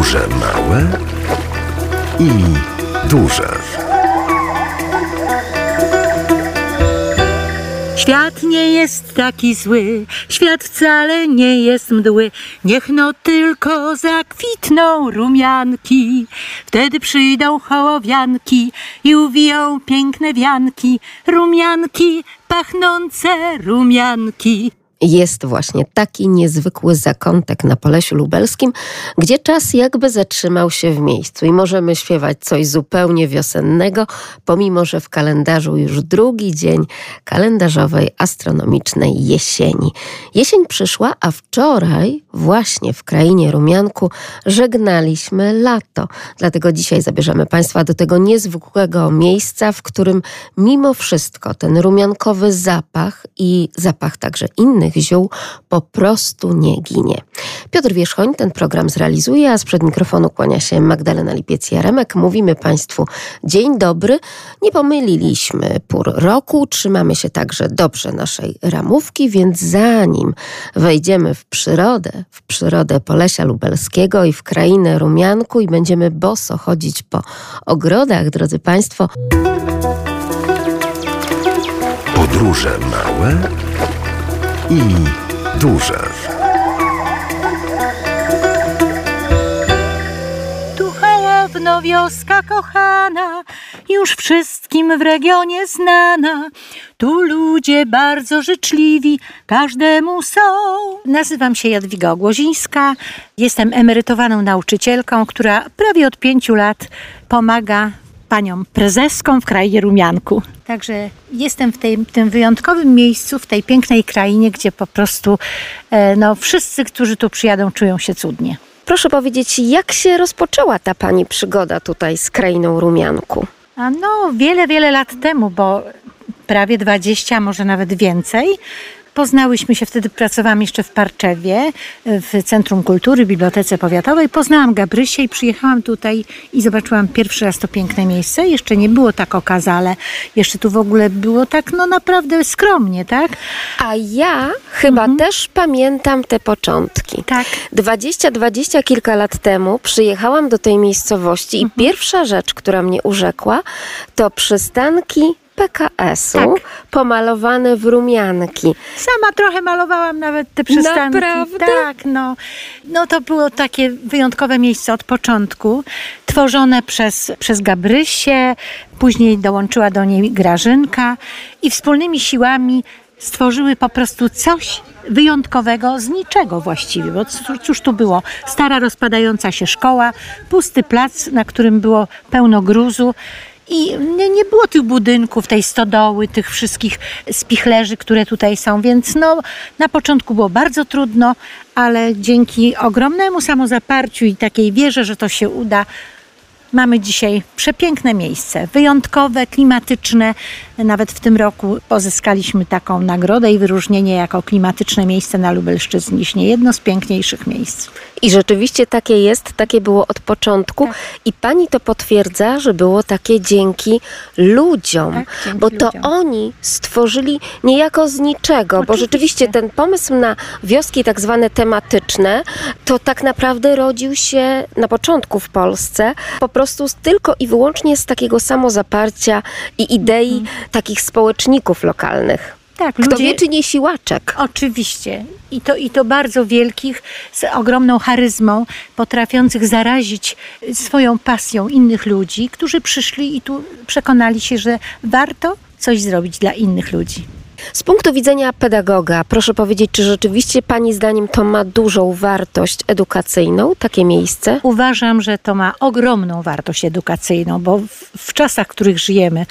Duże, małe i duże. Świat nie jest taki zły, świat wcale nie jest mdły. Niech no tylko zakwitną rumianki, wtedy przyjdą hołowianki i uwiją piękne wianki. Rumianki, pachnące rumianki. Jest właśnie taki niezwykły zakątek na Polesiu Lubelskim, gdzie czas jakby zatrzymał się w miejscu i możemy śpiewać coś zupełnie wiosennego, pomimo że w kalendarzu już drugi dzień kalendarzowej astronomicznej jesieni. Jesień przyszła, a wczoraj właśnie w krainie Rumianku żegnaliśmy lato. Dlatego dzisiaj zabierzemy Państwa do tego niezwykłego miejsca, w którym mimo wszystko ten rumiankowy zapach i zapach także innych ziół po prostu nie ginie. Piotr Wierzchoń ten program zrealizuje, a sprzed mikrofonu kłania się Magdalena Lipiec-Jaremek. Mówimy Państwu dzień dobry. Nie pomyliliśmy pór roku, trzymamy się także dobrze naszej ramówki, więc zanim wejdziemy w przyrodę, w przyrodę Polesia Lubelskiego i w krainę Rumianku i będziemy boso chodzić po ogrodach, drodzy Państwo. Podróże małe i duże. Tu Hołowno, wioska kochana, już wszystkim w regionie znana. Tu ludzie bardzo życzliwi, każdemu są. Nazywam się Jadwiga Ogłozińska, jestem emerytowaną nauczycielką, która prawie od pięciu lat pomaga panią prezeską w krainie Rumianku. Także jestem w, tej, w tym wyjątkowym miejscu, w tej pięknej krainie, gdzie po prostu e, no, wszyscy, którzy tu przyjadą, czują się cudnie. Proszę powiedzieć, jak się rozpoczęła ta pani przygoda tutaj z krainą Rumianku? A no, wiele, wiele lat temu, bo prawie 20, może nawet więcej. Poznałyśmy się wtedy, pracowałam jeszcze w Parczewie, w Centrum Kultury, Bibliotece Powiatowej. Poznałam Gabrysię i przyjechałam tutaj i zobaczyłam pierwszy raz to piękne miejsce. Jeszcze nie było tak okazale, jeszcze tu w ogóle było tak, no naprawdę skromnie, tak? A ja chyba też pamiętam te początki. Tak. 20-20 kilka lat temu przyjechałam do tej miejscowości i pierwsza rzecz, która mnie urzekła, to przystanki PKS-u Tak. pomalowane w rumianki. Sama trochę malowałam nawet te przystanki. Naprawdę? Tak, no. No to było takie wyjątkowe miejsce od początku, tworzone przez, przez Gabrysię, później dołączyła do niej Grażynka i wspólnymi siłami stworzyły po prostu coś wyjątkowego z niczego właściwie, bo cóż, cóż tu było? Stara rozpadająca się szkoła, pusty plac, na którym było pełno gruzu i nie, nie było tych budynków, tej stodoły, tych wszystkich spichlerzy, które tutaj są, więc no, na początku było bardzo trudno, ale dzięki ogromnemu samozaparciu i takiej wierze, że to się uda, mamy dzisiaj przepiękne miejsce, wyjątkowe, klimatyczne. Nawet w tym roku pozyskaliśmy taką nagrodę i wyróżnienie jako klimatyczne miejsce na Lubelszczyźnie, jedno z piękniejszych miejsc. I rzeczywiście takie jest, takie było od początku. Tak. I pani to potwierdza, że było takie dzięki ludziom, Tak, dzięki bo to ludziom. oni stworzyli niejako z niczego, bo Oczywiście. rzeczywiście ten pomysł na wioski tak zwane tematyczne, to tak naprawdę rodził się na początku w Polsce po prostu tylko i wyłącznie z takiego samozaparcia i idei Mhm. Takich społeczników lokalnych. Tak, Kto wie, czy nie siłaczek. Oczywiście. I to, I to bardzo wielkich, z ogromną charyzmą, potrafiących zarazić swoją pasją innych ludzi, którzy przyszli i tu przekonali się, że warto coś zrobić dla innych ludzi. Z punktu widzenia pedagoga, proszę powiedzieć, czy rzeczywiście Pani zdaniem to ma dużą wartość edukacyjną, takie miejsce? Uważam, że to ma ogromną wartość edukacyjną, bo w, w czasach, w których żyjemy,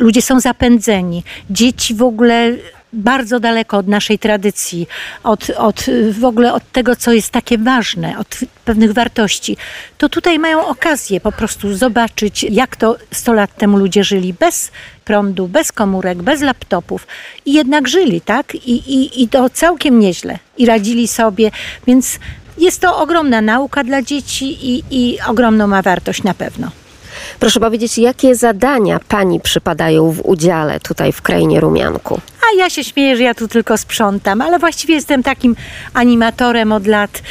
ludzie są zapędzeni. Dzieci w ogóle bardzo daleko od naszej tradycji, od, od w ogóle od tego, co jest takie ważne, od pewnych wartości, to tutaj mają okazję po prostu zobaczyć, jak to 100 lat temu ludzie żyli bez prądu, bez komórek, bez laptopów i jednak żyli, tak? I, i, i to całkiem nieźle i radzili sobie, więc jest to ogromna nauka dla dzieci i, i ogromną ma wartość na pewno. Proszę powiedzieć, jakie zadania Pani przypadają w udziale tutaj w krainie Rumianku? A ja się śmieję, że ja tu tylko sprzątam, ale właściwie jestem takim animatorem od lat,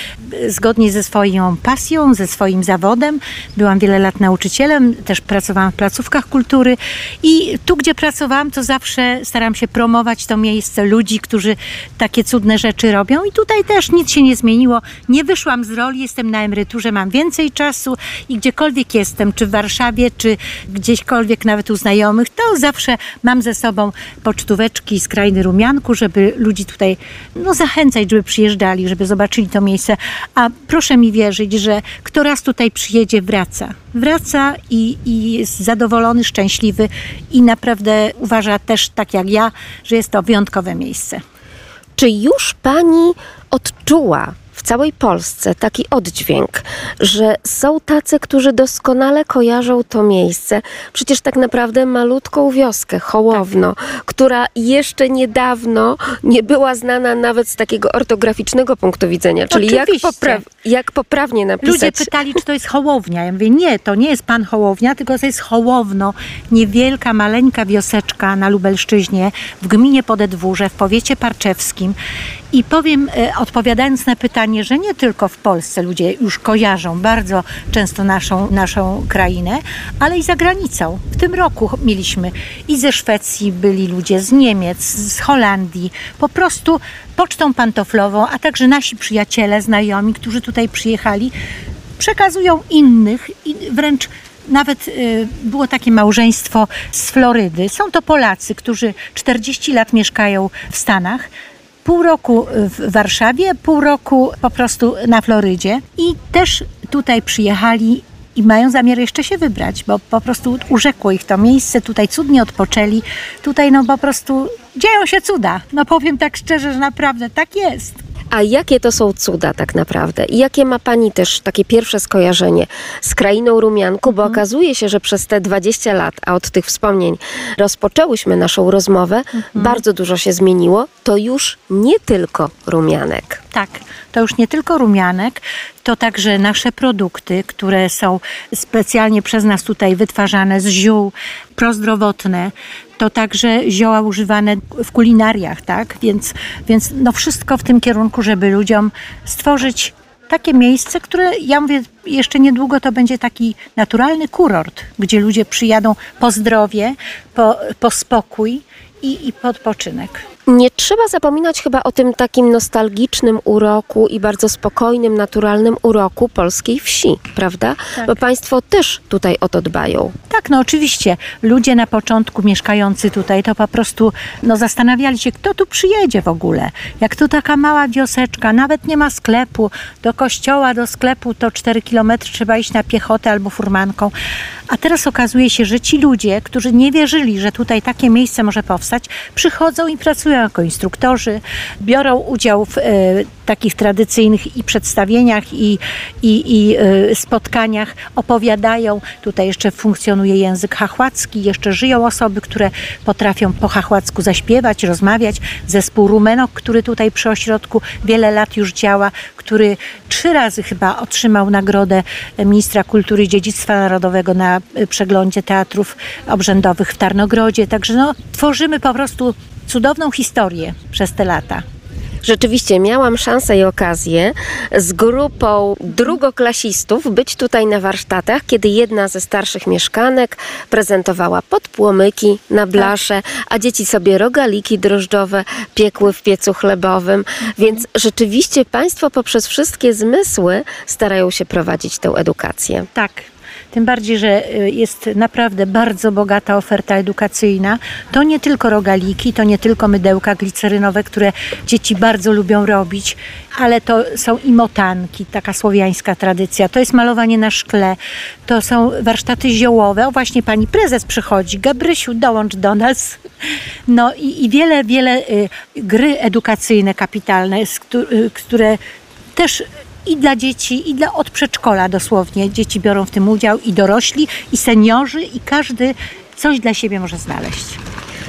zgodnie ze swoją pasją, ze swoim zawodem. Byłam wiele lat nauczycielem, też pracowałam w placówkach kultury i tu, gdzie pracowałam, to zawsze staram się promować to miejsce ludzi, którzy takie cudne rzeczy robią i tutaj też nic się nie zmieniło. Nie wyszłam z roli, jestem na emeryturze, mam więcej czasu i gdziekolwiek jestem, czy w Warszawie, czy gdzieśkolwiek nawet u znajomych, to zawsze mam ze sobą pocztóweczki z krainy Rumianku, żeby ludzi tutaj no, zachęcać, żeby przyjeżdżali, żeby zobaczyli to miejsce. A proszę mi wierzyć, że kto raz tutaj przyjedzie, wraca. Wraca i, i jest zadowolony, szczęśliwy i naprawdę uważa też, tak jak ja, że jest to wyjątkowe miejsce. Czy już pani odczuła w całej Polsce taki oddźwięk, że są tacy, którzy doskonale kojarzą to miejsce. Przecież tak naprawdę malutką wioskę, Hołowno, która jeszcze niedawno nie była znana nawet z takiego ortograficznego punktu widzenia. Czyli jak, popra- jak poprawnie napisać. Ludzie pytali, czy to jest Hołownia. Ja mówię, nie, to nie jest pan Hołownia, tylko to jest Hołowno. Niewielka, maleńka wioseczka na Lubelszczyźnie, w gminie Podedwórze, w powiecie parczewskim. I powiem, e, odpowiadając na pytanie, że nie tylko w Polsce ludzie już kojarzą bardzo często naszą, naszą krainę, ale i za granicą. W tym roku mieliśmy i ze Szwecji byli ludzie, z Niemiec, z Holandii, po prostu pocztą pantoflową, a także nasi przyjaciele, znajomi, którzy tutaj przyjechali, przekazują innych i wręcz nawet y, było takie małżeństwo z Florydy. Są to Polacy, którzy 40 lat mieszkają w Stanach. Pół roku w Warszawie, pół roku po prostu na Florydzie i też tutaj przyjechali i mają zamiar jeszcze się wybrać, bo po prostu urzekło ich to miejsce, tutaj cudnie odpoczęli, tutaj no po prostu dzieją się cuda. No powiem tak szczerze, że naprawdę tak jest. A jakie to są cuda tak naprawdę? I jakie ma Pani też takie pierwsze skojarzenie z krainą Rumianku? Bo okazuje się, że przez te 20 lat, a od tych wspomnień rozpoczęłyśmy naszą rozmowę, bardzo dużo się zmieniło. To już nie tylko Rumianek. Tak, to już nie tylko rumianek, to także nasze produkty, które są specjalnie przez nas tutaj wytwarzane z ziół prozdrowotne. To także zioła używane w kulinariach, tak? Więc, więc no wszystko w tym kierunku, żeby ludziom stworzyć takie miejsce, które ja mówię, jeszcze niedługo to będzie taki naturalny kurort, gdzie ludzie przyjadą po zdrowie, po, po spokój i, i podpoczynek. Nie trzeba zapominać chyba o tym takim nostalgicznym uroku i bardzo spokojnym, naturalnym uroku polskiej wsi, prawda? Tak. Bo Państwo też tutaj o to dbają. Tak, no oczywiście. Ludzie na początku mieszkający tutaj to po prostu no, zastanawiali się, kto tu przyjedzie w ogóle. Jak tu taka mała wioseczka, nawet nie ma sklepu. Do kościoła, do sklepu to 4 kilometry trzeba iść na piechotę albo furmanką. A teraz okazuje się, że ci ludzie, którzy nie wierzyli, że tutaj takie miejsce może powstać, przychodzą i pracują jako instruktorzy, biorą udział w e, takich tradycyjnych i przedstawieniach, i, i, i e, spotkaniach, opowiadają. Tutaj jeszcze funkcjonuje język hachłacki, jeszcze żyją osoby, które potrafią po hachłacku zaśpiewać, rozmawiać. Zespół Rumenok, który tutaj przy ośrodku wiele lat już działa, który trzy razy chyba otrzymał nagrodę ministra kultury i dziedzictwa narodowego na e, przeglądzie teatrów obrzędowych w Tarnogrodzie. Także no, tworzymy po prostu cudowną historię przez te lata. Rzeczywiście miałam szansę i okazję z grupą drugoklasistów być tutaj na warsztatach, kiedy jedna ze starszych mieszkanek prezentowała podpłomyki na blasze, a dzieci sobie rogaliki drożdżowe piekły w piecu chlebowym. Więc rzeczywiście Państwo poprzez wszystkie zmysły starają się prowadzić tę edukację. Tak. Tym bardziej, że y, jest naprawdę bardzo bogata oferta edukacyjna. To nie tylko rogaliki, to nie tylko mydełka glicerynowe, które dzieci bardzo lubią robić, ale to są i motanki, taka słowiańska tradycja. To jest malowanie na szkle, to są warsztaty ziołowe. O właśnie pani prezes przychodzi. Gabrysiu, dołącz do nas. No i, i wiele, wiele y, gry edukacyjne, kapitalne, y, które też i dla dzieci, i dla od przedszkola dosłownie. Dzieci biorą w tym udział i dorośli, i seniorzy, i każdy coś dla siebie może znaleźć.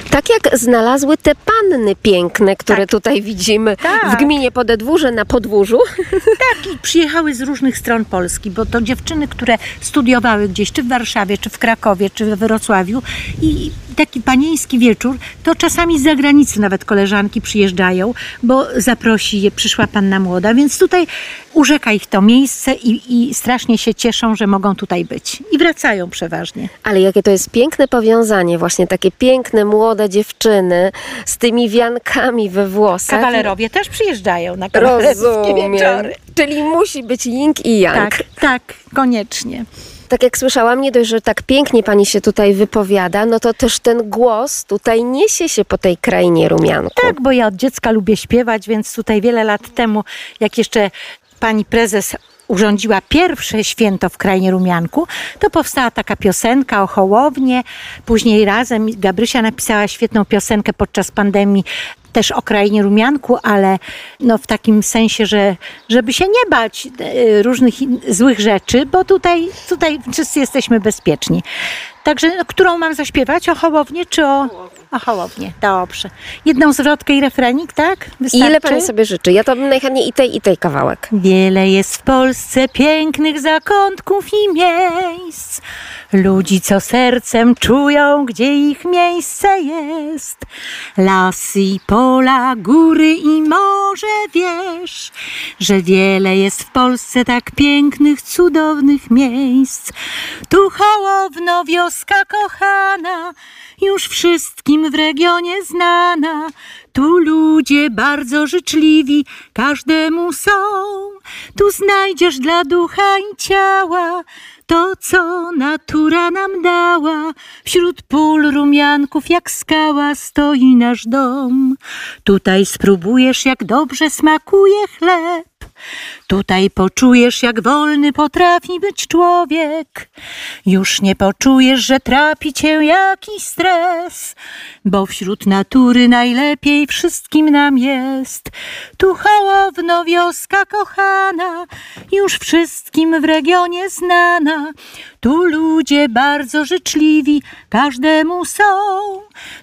Tak jak znalazły te panny piękne, które Tak. tutaj widzimy Tak. w gminie Podedwórze na podwórzu. Tak, i przyjechały z różnych stron Polski, bo to dziewczyny, które studiowały gdzieś, czy w Warszawie, czy w Krakowie, czy we Wrocławiu i taki taki panieński wieczór, to czasami z zagranicy nawet koleżanki przyjeżdżają, bo zaprosi je, przyszła panna młoda, więc tutaj urzeka ich to miejsce i, i strasznie się cieszą, że mogą tutaj być. I wracają przeważnie. Ale jakie to jest piękne powiązanie, właśnie takie piękne, młode dziewczyny z tymi wiankami we włosach. Kawalerowie też przyjeżdżają na kawalerskie wieczory. Czyli musi być Ying i Yang. Tak, tak, koniecznie. Tak jak słyszałam, nie dość, że tak pięknie pani się tutaj wypowiada, no to też ten głos tutaj niesie się po tej krainie rumianku. Tak, bo ja od dziecka lubię śpiewać, więc tutaj wiele lat temu, jak jeszcze pani prezes urządziła pierwsze święto w Krainie Rumianku, to powstała taka piosenka o Hołownie. Później razem Gabrysia napisała świetną piosenkę podczas pandemii też o krainie rumianku, ale no w takim sensie, że żeby się nie bać e, różnych złych rzeczy, bo tutaj, tutaj wszyscy jesteśmy bezpieczni. Także no, którą mam zaśpiewać? O Hołownię czy o... O Hołownię, dobrze. Jedną zwrotkę i refrenik, tak? Wystarczy? ile pani sobie życzy? Ja to bym najchętniej i tej, i tej kawałek. Wiele jest w Polsce pięknych zakątków i miejsc. Ludzi, co sercem czują, gdzie ich miejsce jest. Lasy pola, góry i morze, wiesz, że wiele jest w Polsce tak pięknych, cudownych miejsc. Tu Hołowno, wioska kochana, już wszystkim w regionie znana. Tu ludzie bardzo życzliwi, każdemu są. Tu znajdziesz dla ducha i ciała to, co natura nam dała. Wśród pól rumianków jak skała stoi nasz dom. Tutaj spróbujesz, jak dobrze smakuje chleb. Tutaj poczujesz, jak wolny potrafi być człowiek. Już nie poczujesz, że trapi cię jakiś stres, bo wśród natury najlepiej wszystkim nam jest. Tu Hołowno, wioska kochana, już wszystkim w regionie znana. Tu ludzie bardzo życzliwi, każdemu są.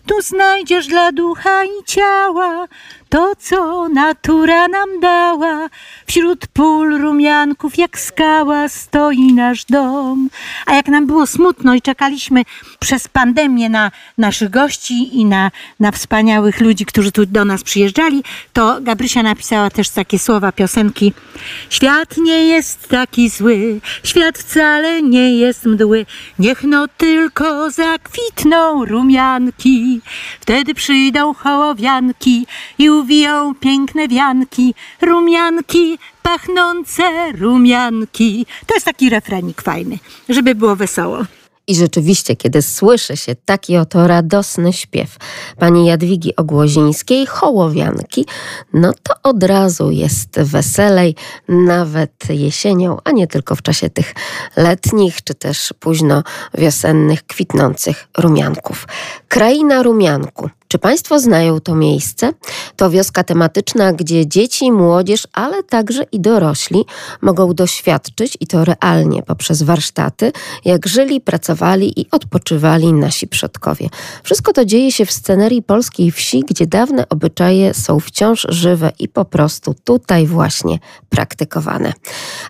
Tu znajdziesz dla ducha i ciała to, co natura nam dała. Wśród pól rumianków jak skała stoi nasz dom. A jak nam było smutno i czekaliśmy przez pandemię na naszych gości i na, na wspaniałych ludzi, którzy tu do nas przyjeżdżali, to Gabrysia napisała też takie słowa piosenki. Świat nie jest taki zły, świat wcale nie jest mdły. Niech no tylko zakwitną rumianki. Wtedy przyjdą hołowianki i uwiją piękne wianki. Rumianki, pachnące rumianki. To jest taki refrenik fajny, żeby było wesoło. I rzeczywiście, kiedy słyszy się taki oto radosny śpiew pani Jadwigi Ogłozińskiej, Hołowianki, no to od razu jest weselej, nawet jesienią, a nie tylko w czasie tych letnich, czy też późno wiosennych, kwitnących rumianków. Kraina rumianku. Czy Państwo znają to miejsce? To wioska tematyczna, gdzie dzieci, młodzież, ale także i dorośli mogą doświadczyć i to realnie poprzez warsztaty, jak żyli, pracowali i odpoczywali nasi przodkowie. Wszystko to dzieje się w scenerii polskiej wsi, gdzie dawne obyczaje są wciąż żywe i po prostu tutaj właśnie praktykowane.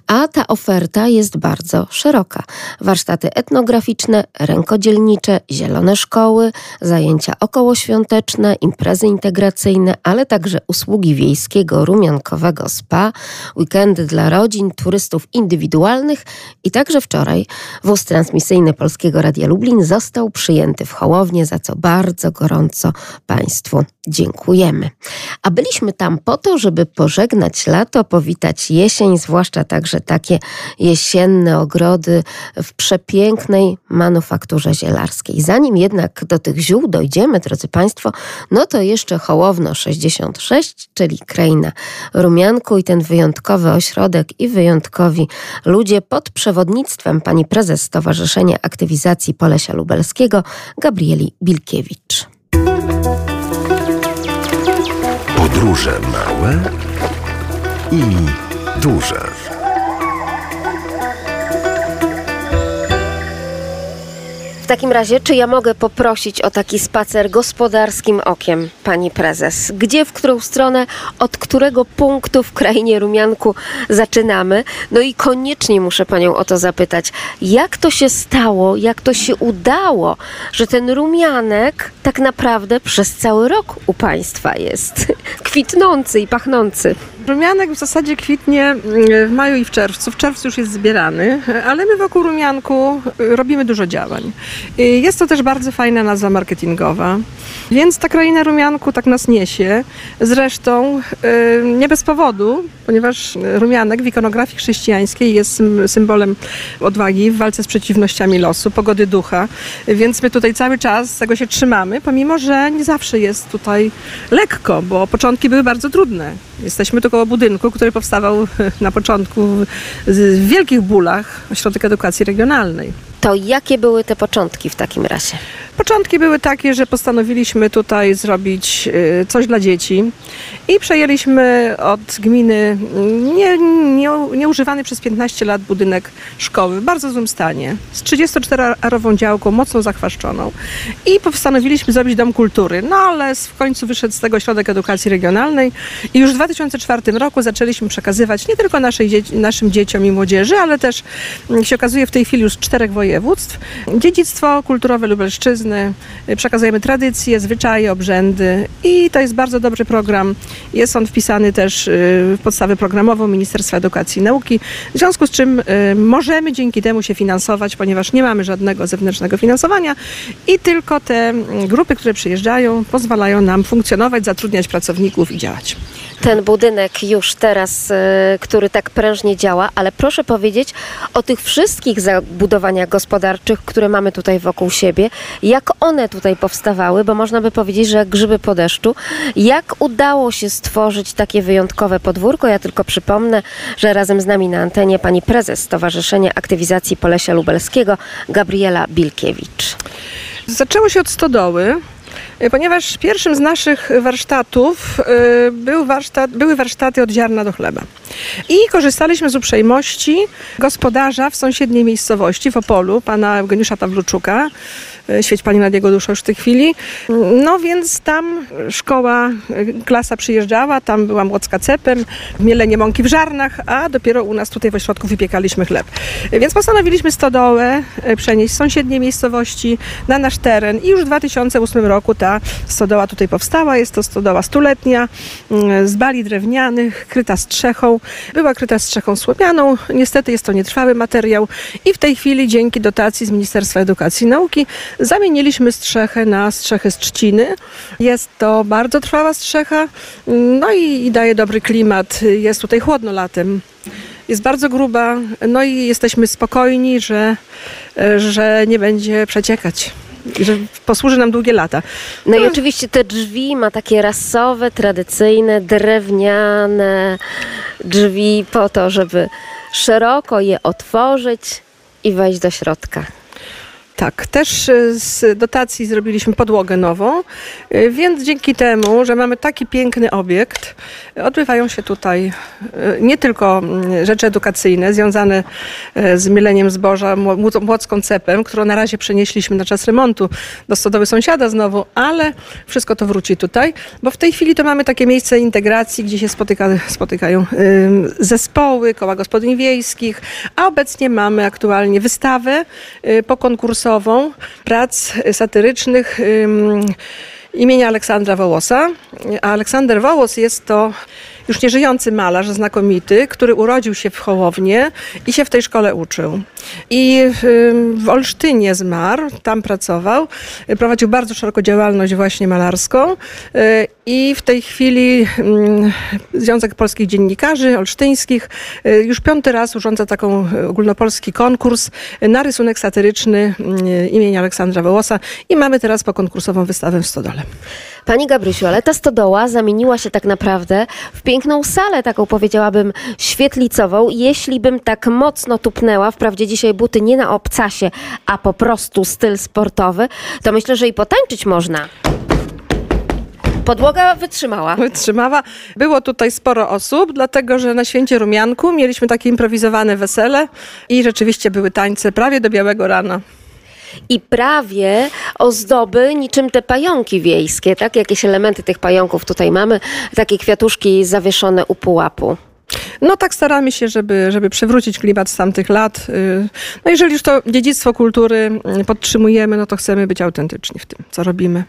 A ta oferta jest bardzo szeroka. Warsztaty etnograficzne, rękodzielnicze, zielone szkoły, zajęcia okołoświąteczne, imprezy integracyjne, ale także usługi wiejskiego, rumiankowego spa, weekendy dla rodzin, turystów indywidualnych i także wczoraj wóz transmisyjny Polskiego Radia Lublin został przyjęty w Hołownię, za co bardzo gorąco Państwu dziękujemy. A byliśmy tam po to, żeby pożegnać lato, powitać jesień, zwłaszcza także takie jesienne ogrody w przepięknej manufakturze zielarskiej. Zanim jednak do tych ziół dojdziemy, drodzy Państwo, no to jeszcze Hołowno 66, czyli kraina rumianku i ten wyjątkowy ośrodek i wyjątkowi ludzie pod przewodnictwem pani prezes Stowarzyszenia Aktywizacji Polesia Lubelskiego Gabrieli Bilkiewicz. Podróże małe i duże. Takim razie, czy ja mogę poprosić o taki spacer gospodarskim okiem, pani prezes? Gdzie, w którą stronę, od którego punktu w krainie rumianku zaczynamy? No i koniecznie muszę panią o to zapytać, jak to się stało, jak to się udało, że ten rumianek tak naprawdę przez cały rok u państwa jest kwitnący i pachnący? Rumianek w zasadzie kwitnie mm, w maju i w czerwcu. W czerwcu już jest zbierany, ale my wokół rumianku robimy dużo działań. Jest to też bardzo fajna nazwa marketingowa, więc ta kraina rumianku tak nas niesie. Zresztą y, nie bez powodu, ponieważ rumianek w ikonografii chrześcijańskiej jest sym- symbolem odwagi w walce z przeciwnościami losu, pogody ducha, więc my tutaj cały czas tego się trzymamy, pomimo że nie zawsze jest tutaj lekko, bo początki były bardzo trudne. Jesteśmy tu koło budynku, który powstawał na początku w wielkich bólach, Ośrodek Edukacji Regionalnej. To jakie były te początki w takim razie? Początki były takie, że postanowiliśmy tutaj zrobić y, coś dla dzieci i przejęliśmy od gminy nie, nie, nieużywany przez 15 lat budynek szkoły w bardzo złym stanie, z 34-arową działką, mocno zachwaszczoną i postanowiliśmy zrobić dom kultury, no ale w końcu wyszedł z tego Ośrodek Edukacji Regionalnej i już w 2004 roku zaczęliśmy przekazywać nie tylko naszej naszym dzieciom i młodzieży, ale też jak się okazuje w tej chwili już czterech województw, dziedzictwo kulturowe Lubelszczyzny, Y, przekazujemy tradycje, zwyczaje, obrzędy i to jest bardzo dobry program. Jest on wpisany też y, w podstawę programową Ministerstwa Edukacji i Nauki, w związku z czym y, możemy dzięki temu się finansować, ponieważ nie mamy żadnego zewnętrznego finansowania i tylko te mm, grupy, które przyjeżdżają, pozwalają nam funkcjonować, zatrudniać pracowników i działać. Ten budynek już teraz, e, który tak prężnie działa, ale proszę powiedzieć o tych wszystkich zabudowaniach gospodarczych, które mamy tutaj wokół siebie, jak one tutaj powstawały, bo można by powiedzieć, że grzyby po deszczu. Jak udało się stworzyć takie wyjątkowe podwórko? Ja tylko przypomnę, że razem z nami na antenie pani prezes Stowarzyszenia Aktywizacji Polesia Lubelskiego, Gabriela Bilkiewicz. Zaczęło się od stodoły, y, ponieważ pierwszym z naszych warsztatów y, był warsztat, były warsztaty od ziarna do chleba. I korzystaliśmy z uprzejmości gospodarza w sąsiedniej miejscowości, w Opolu, pana Eugeniusza Pawluczuka. Y, Świeć Pani nad jego duszą już w tej chwili. No więc tam szkoła, klasa przyjeżdżała, tam była młocka cepem, mielenie mąki w żarnach, a dopiero u nas tutaj w ośrodku wypiekaliśmy chleb. Więc postanowiliśmy stodołę przenieść z sąsiedniej miejscowości na nasz teren i już w 2008 roku ta stodoła tutaj powstała. Jest to stodoła stuletnia, y, z bali drewnianych, kryta strzechą. Była kryta strzechą słomianą. Niestety jest to nietrwały materiał i w tej chwili dzięki dotacji z Ministerstwa Edukacji i Nauki zamieniliśmy strzechę na strzechę z trzciny. Jest to bardzo trwała strzecha, no i, i daje dobry klimat. Jest tutaj chłodno latem. Jest bardzo gruba, no i jesteśmy spokojni, że, że nie będzie przeciekać. Że posłuży nam długie lata. No i oczywiście te drzwi ma takie rasowe, tradycyjne, drewniane drzwi po to, żeby szeroko je otworzyć i wejść do środka. Tak, też y, z dotacji zrobiliśmy podłogę nową, y, więc dzięki temu, że mamy taki piękny obiekt, odbywają się tutaj y, nie tylko rzeczy edukacyjne związane z mieleniem zboża mło- młocką cepem, którą na razie przenieśliśmy na czas remontu do stodoły sąsiada znowu, ale wszystko to wróci tutaj, bo w tej chwili to mamy takie miejsce integracji, gdzie się spotyka, spotykają zespoły, koła gospodyń wiejskich, a obecnie mamy aktualnie wystawę y, pokonkursową prac satyrycznych imienia Aleksandra Wołosa. Aleksander Wołos jest to już nieżyjący malarz znakomity, który urodził się w Hołownie i się w tej szkole uczył. I w Olsztynie zmarł, tam pracował, prowadził bardzo szeroką działalność właśnie malarską y, i w tej chwili Związek Polskich Dziennikarzy Olsztyńskich y, już piąty raz urządza taką y, ogólnopolski konkurs na rysunek satyryczny imienia Aleksandra Wołosa i mamy teraz pokonkursową wystawę w Stodole. Pani Gabrysiu, ale ta stodoła zamieniła się tak naprawdę w piękną salę, taką powiedziałabym świetlicową. Jeśli bym tak mocno tupnęła, wprawdzie dzisiaj buty nie na obcasie, a po prostu styl sportowy, to myślę, że i potańczyć można. Podłoga wytrzymała. wytrzymała. Było tutaj sporo osób, dlatego że na święcie Rumianku mieliśmy takie improwizowane wesele i rzeczywiście były tańce prawie do białego rana. I prawie ozdoby niczym te pająki wiejskie, tak? Jakieś elementy tych pająków tutaj mamy, takie kwiatuszki zawieszone u pułapu. No tak staramy się, żeby, żeby przywrócić klimat z tamtych lat. Y, No jeżeli już to dziedzictwo kultury y, podtrzymujemy, no to chcemy być autentyczni w tym, co robimy.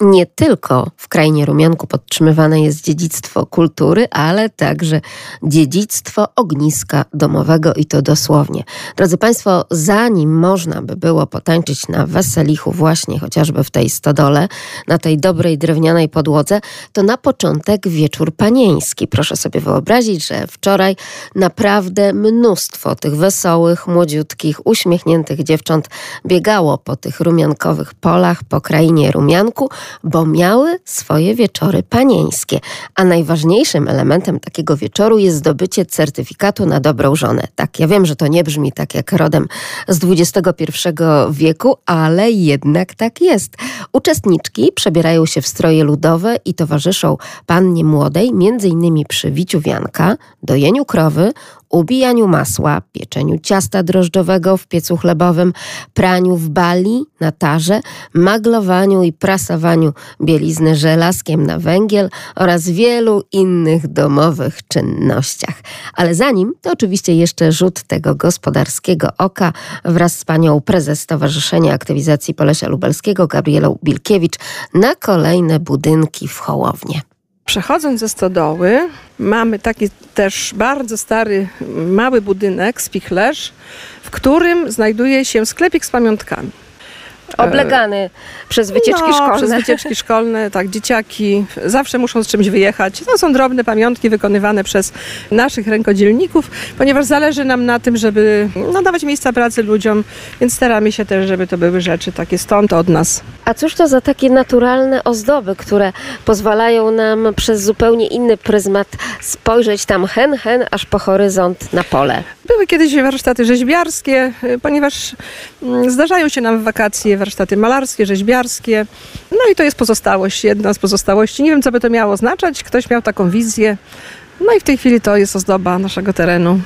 Nie tylko w krainie rumianku podtrzymywane jest dziedzictwo kultury, ale także dziedzictwo ogniska domowego i to dosłownie. Drodzy Państwo, zanim można by było potańczyć na weselichu właśnie chociażby w tej stodole, na tej dobrej drewnianej podłodze, to na początek wieczór panieński. Proszę sobie wyobrazić, że wczoraj naprawdę mnóstwo tych wesołych, młodziutkich, uśmiechniętych dziewcząt biegało po tych rumiankowych polach, po krainie rumianku, bo miały swoje wieczory panieńskie. A najważniejszym elementem takiego wieczoru jest zdobycie certyfikatu na dobrą żonę. Tak, ja wiem, że to nie brzmi tak jak rodem z XXI wieku, ale jednak tak jest. Uczestniczki przebierają się w stroje ludowe i towarzyszą pannie młodej, między innymi przy wiciu wianka, dojeniu krowy, ubijaniu masła, pieczeniu ciasta drożdżowego w piecu chlebowym, praniu w bali na tarze, maglowaniu i prasowaniu bielizny żelazkiem na węgiel oraz wielu innych domowych czynnościach. Ale zanim, to oczywiście jeszcze rzut tego gospodarskiego oka wraz z panią prezes Stowarzyszenia Aktywizacji Polesia Lubelskiego, Gabrielą Bilkiewicz, na kolejne budynki w Hołownie. Przechodząc ze stodoły, mamy taki też bardzo stary, mały budynek, spichlerz, w którym znajduje się sklepik z pamiątkami. Oblegany przez wycieczki no, szkolne. Przez wycieczki szkolne, tak, dzieciaki zawsze muszą z czymś wyjechać. To są drobne pamiątki wykonywane przez naszych rękodzielników, ponieważ zależy nam na tym, żeby no, dawać miejsca pracy ludziom, więc staramy się też, żeby to były rzeczy takie stąd od nas. A cóż to za takie naturalne ozdoby, które pozwalają nam przez zupełnie inny pryzmat spojrzeć tam hen, hen, aż po horyzont na pole? Były kiedyś warsztaty rzeźbiarskie, ponieważ mm, zdarzają się nam w wakacje warsztaty malarskie, rzeźbiarskie. No i to jest pozostałość, jedna z pozostałości. Nie wiem, co by to miało oznaczać. Ktoś miał taką wizję. No i w tej chwili to jest ozdoba naszego terenu.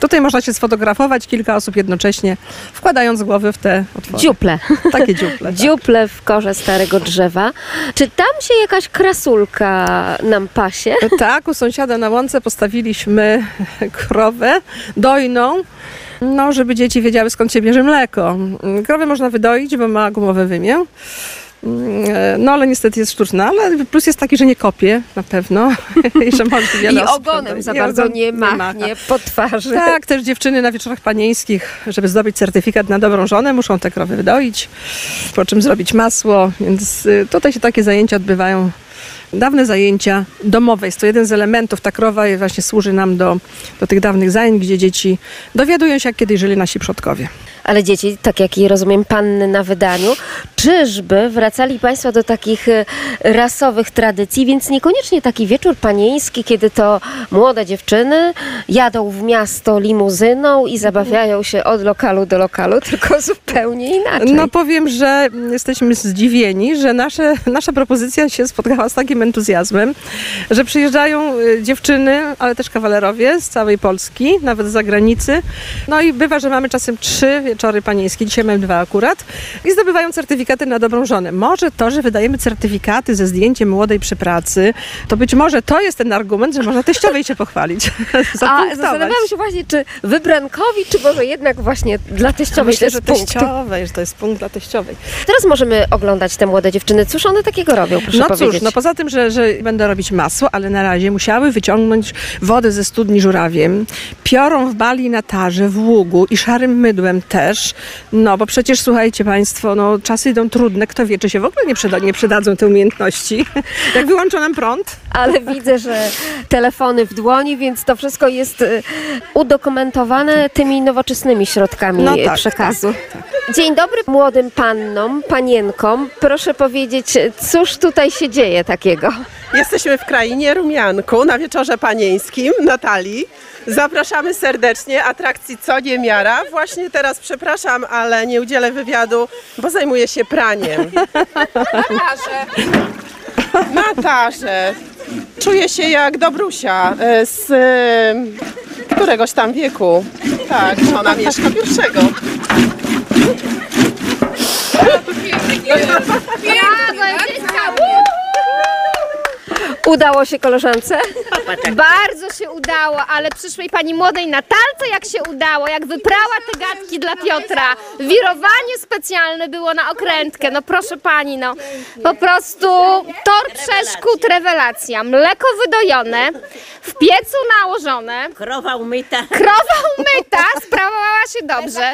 Tutaj można się sfotografować kilka osób jednocześnie, wkładając głowy w te otwory. Dziuple. Takie dziuple. Tak. Dziuple w korze starego drzewa. Czy tam się jakaś krasulka nam pasie? Tak, u sąsiada na łące postawiliśmy krowę dojną. No, żeby dzieci wiedziały skąd się bierze mleko. Krowę można wydoić, bo ma gumowe wymię. No ale niestety jest sztuczna, ale plus jest taki, że nie kopie na pewno. I, że może I ogonem za bardzo nie machnie po twarzy. Tak, też dziewczyny na wieczorach panieńskich, żeby zdobyć certyfikat na dobrą żonę, muszą te krowy wydoić, po czym zrobić masło, więc y, tutaj się takie zajęcia odbywają. Dawne zajęcia domowe, jest to jeden z elementów, ta krowa właśnie służy nam do, do tych dawnych zajęć, gdzie dzieci dowiadują się, jak kiedyś żyli nasi przodkowie. Ale dzieci, tak jak i rozumiem, panny na wydaniu, czyżby wracali Państwo do takich e, rasowych tradycji, więc niekoniecznie taki wieczór panieński, kiedy to młode dziewczyny jadą w miasto limuzyną i zabawiają się od lokalu do lokalu, tylko zupełnie inaczej. No powiem, że jesteśmy zdziwieni, że nasze, nasza propozycja się spotkała z takim entuzjazmem, że przyjeżdżają y, dziewczyny, ale też kawalerowie z całej Polski, nawet z zagranicy. No i bywa, że mamy czasem trzy wieczory panieńskie, dzisiaj mamy dwa akurat i zdobywają certyfikaty na dobrą żonę. Może to, że wydajemy certyfikaty ze zdjęciem młodej przy pracy, to być może to jest ten argument, że można teściowej się pochwalić. A zastanawiałam się właśnie, czy wybrankowi, czy może jednak właśnie dla teściowej Myślę, że teściowej, że to jest punkt dla teściowej. Teraz możemy oglądać te młode dziewczyny. Cóż one takiego robią, proszę no powiedzieć? cóż, no poza tym, że, że będę robić masło, ale na razie musiały wyciągnąć wodę ze studni żurawiem, piorą w bali na tarze, w ługu i szarym mydłem też. No bo przecież słuchajcie Państwo, no czasy idą trudne, kto wie, czy się w ogóle nie, przyda, nie przydadzą te umiejętności. Jak wyłączą nam prąd, Ale widzę, że telefony w dłoni, więc to wszystko jest y, udokumentowane tymi nowoczesnymi środkami No y, tak, przekazu. Dzień dobry młodym pannom, panienkom. Proszę powiedzieć, cóż tutaj się dzieje takiego? Jesteśmy w krainie Rumianku na wieczorze panieńskim Natalii. Zapraszamy serdecznie, atrakcji co niemiara. Właśnie teraz przepraszam, ale nie udzielę wywiadu, bo zajmuję się praniem. Natarze. Natarze. Czuję się jak Dobrusia e, z e, któregoś tam wieku. Tak, ona mieszka pierwszego. Udało się koleżance? Bardzo się udało, ale przyszłej pani młodej Natalce jak się udało, jak wyprała te gadki dla Piotra. Wirowanie specjalne było na okrętkę, no proszę pani, no. Po prostu tor przeszkód, rewelacja. Mleko wydojone, w piecu nałożone, Krowa umyta. krowa umyta, sprawowała się dobrze.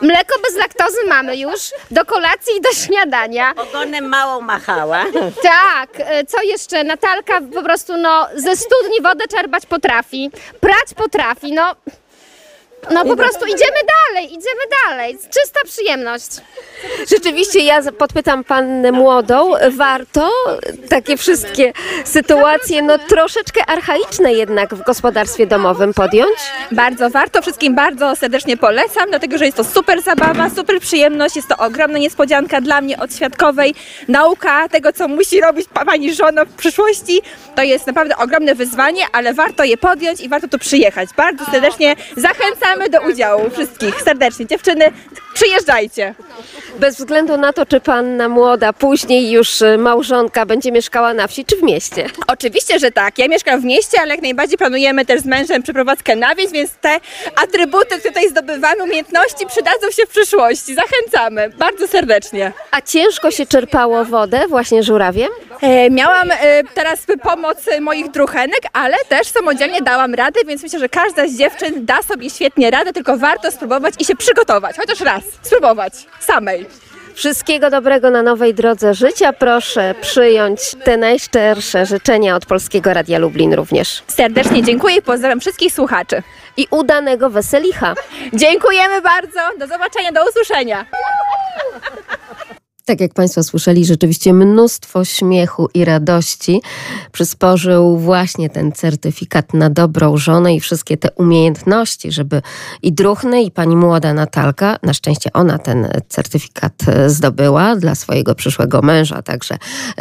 Mleko bez laktozy mamy już, do kolacji i do śniadania. Ogonem mało machała. Tak, e, co jeszcze? Natalka po prostu no, ze studni wodę czerpać potrafi, prać potrafi, no. No po prostu idziemy dalej, idziemy dalej. Czysta przyjemność. Rzeczywiście, ja z- podpytam pannę młodą, warto takie wszystkie sytuacje, no troszeczkę archaiczne jednak w gospodarstwie domowym podjąć? Bardzo warto, wszystkim bardzo serdecznie polecam, dlatego że jest to super zabawa, super przyjemność, jest to ogromna niespodzianka dla mnie od świadkowej. Nauka tego, co musi robić pa- pani żona w przyszłości, to jest naprawdę ogromne wyzwanie, ale warto je podjąć i warto tu przyjechać. Bardzo serdecznie zachęcamy do udziału wszystkich, serdecznie. Dziewczyny, przyjeżdżajcie. Bez względu na to, czy panna młoda, później już y, małżonka będzie mieszkała na wsi czy w mieście. Oczywiście, że tak. Ja mieszkam w mieście, ale jak najbardziej planujemy też z mężem przeprowadzkę na wieś, więc te atrybuty, tutaj zdobywamy, umiejętności przydadzą się w przyszłości. Zachęcamy bardzo serdecznie. A ciężko się czerpało wodę właśnie żurawiem? E, miałam e, teraz pomoc moich druchenek, ale też samodzielnie dałam radę, więc myślę, że każda z dziewczyn da sobie świetnie radę, tylko warto spróbować i się przygotować. Chociaż raz. Spróbować. Samej. Wszystkiego dobrego na nowej drodze życia. Proszę przyjąć te najszczersze życzenia od Polskiego Radia Lublin również. Serdecznie dziękuję i pozdrawiam wszystkich słuchaczy. I udanego weselicha. Dziękujemy bardzo. Do zobaczenia, do usłyszenia. Tak jak Państwo słyszeli, rzeczywiście mnóstwo śmiechu i radości przysporzył właśnie ten certyfikat na dobrą żonę i wszystkie te umiejętności, żeby i druhny, i pani młoda Natalka, na szczęście ona ten certyfikat e, zdobyła dla swojego przyszłego męża, także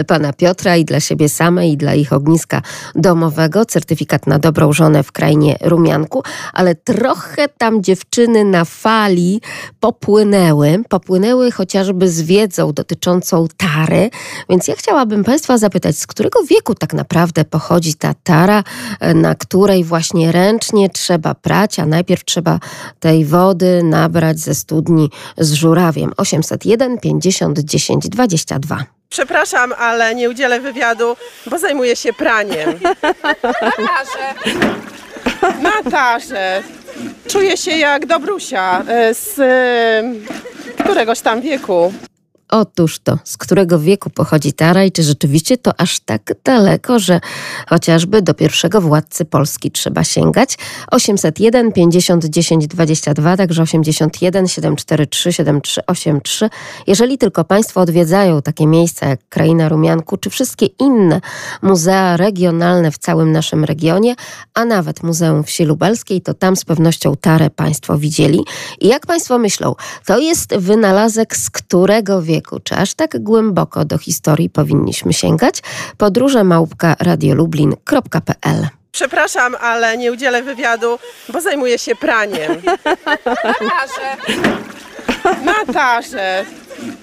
pana Piotra i dla siebie samej i dla ich ogniska domowego. Certyfikat na dobrą żonę w krainie Rumianku, ale trochę tam dziewczyny na fali popłynęły. Popłynęły chociażby z wiedzą dotyczącą tary. Więc ja chciałabym Państwa zapytać, z którego wieku tak naprawdę pochodzi ta tara, e, na której właśnie ręcznie trzeba prać, a najpierw trzeba tej wody nabrać ze studni z żurawiem. 801 50 10 22. Przepraszam, ale nie udzielę wywiadu, bo zajmuję się praniem. Natarze. Czuję się jak Dobrusia e, z e, któregoś tam wieku. Otóż to, z którego wieku pochodzi tara i czy rzeczywiście to aż tak daleko, że chociażby do pierwszego władcy Polski trzeba sięgać? 801 50 10 22, także 81 743 7383. Jeżeli tylko Państwo odwiedzają takie miejsca jak Kraina Rumianku, czy wszystkie inne muzea regionalne w całym naszym regionie, a nawet Muzeum Wsi Lubelskiej, to tam z pewnością tarę Państwo widzieli. I jak Państwo myślą, to jest wynalazek z którego wieku? Czy aż tak głęboko do historii powinniśmy sięgać? Podróże małpka radiolublin.pl Przepraszam, ale nie udzielę wywiadu, bo zajmuję się praniem. Natarze.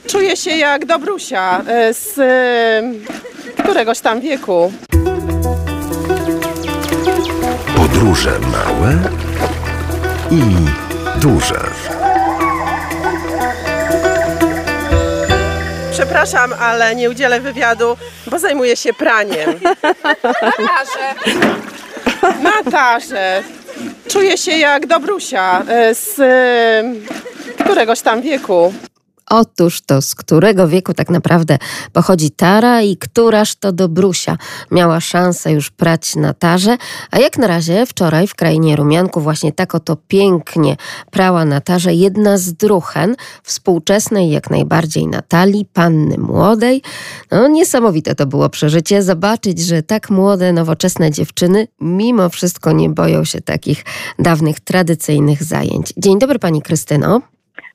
Czuję się jak Dobrusia e, z e, któregoś tam wieku. Podróże małe i duże. Przepraszam, ale nie udzielę wywiadu, bo zajmuję się praniem. Natarze. Czuję się jak Dobrusia e, z e, któregoś tam wieku. Otóż to, z którego wieku tak naprawdę pochodzi Tara i któraż to Dobrusia miała szansę już prać na tarze, a jak na razie wczoraj w krainie Rumianku właśnie tak oto pięknie prała na tarze jedna z druchen współczesnej jak najbardziej Natalii, panny młodej. No niesamowite to było przeżycie, zobaczyć, że tak młode, nowoczesne dziewczyny mimo wszystko nie boją się takich dawnych, tradycyjnych zajęć. Dzień dobry Pani Krystyno.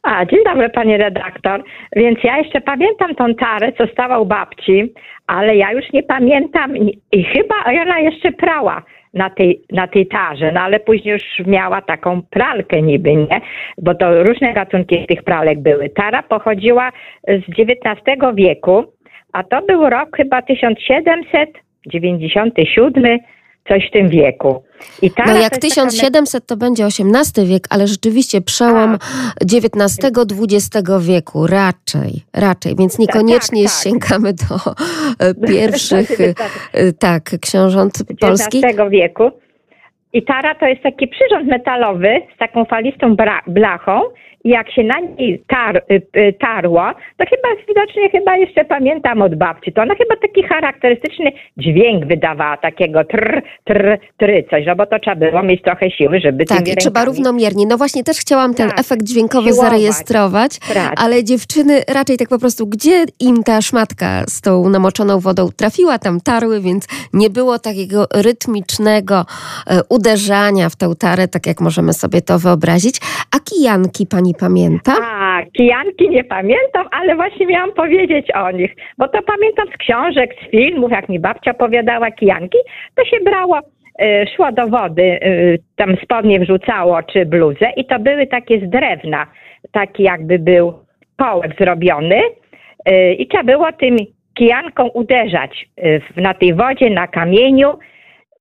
A, dzień dobry pani redaktor. Więc ja jeszcze pamiętam tą tarę, co stała u babci, ale ja już nie pamiętam i, i chyba ona jeszcze prała. na tej, na tej tarze, no ale później już miała taką pralkę niby, nie? Bo to różne gatunki tych pralek były. Tara pochodziła z XIX wieku, a to był rok chyba 1797, coś w tym wieku. I No to jak jest taka 1700 to będzie XVIII wiek, ale rzeczywiście przełom XIX-XX wieku raczej, raczej, więc niekoniecznie tak, tak. sięgamy do e, pierwszych, e, tak, książąt polskich. XIX wieku. I tara to jest taki przyrząd metalowy z taką falistą blachą. Jak się na niej tar, y, y, tarło, to chyba widocznie chyba jeszcze pamiętam od babci, to ona chyba taki charakterystyczny dźwięk wydawała, takiego tr, tr, try coś, no bo to trzeba było mieć trochę siły, żeby Tak, tymi i trzeba rękami- równomiernie. No właśnie też chciałam ten Tak, efekt dźwiękowy siłować. zarejestrować, ale dziewczyny raczej tak po prostu, gdzie im ta szmatka z tą namoczoną wodą trafiła, tam tarły, więc nie było takiego rytmicznego e, uderzania w tę tarę, tak jak możemy sobie to wyobrazić. A kijanki pani pamięta? A, kijanki nie pamiętam, ale właśnie miałam powiedzieć o nich, bo to pamiętam z książek, z filmów, jak mi babcia opowiadała kijanki, to się brało, y, szło do wody, y, tam spodnie wrzucało, czy bluzę i to były takie z drewna, taki jakby był kołek zrobiony y, i trzeba było tym kijanką uderzać na tej wodzie, na kamieniu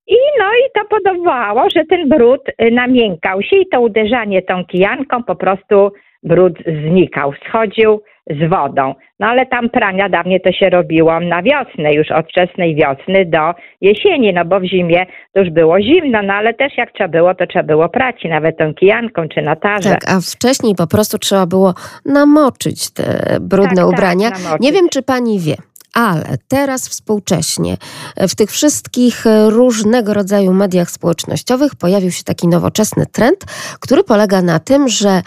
i no i to podobało, że ten brud y, namiękał się i to uderzanie tą kijanką po prostu brud znikał, schodził z wodą. No ale tam prania dawniej to się robiło na wiosnę, już od wczesnej wiosny do jesieni, no bo w zimie to już było zimno, no ale też jak trzeba było, to trzeba było prać nawet tą kijanką czy na tarze. Tak, a wcześniej po prostu trzeba było namoczyć te brudne Tak, tak, ubrania. namoczyć. Nie wiem, czy pani wie. Ale teraz współcześnie. W tych wszystkich e, różnego rodzaju mediach społecznościowych pojawił się taki nowoczesny trend, który polega na tym, że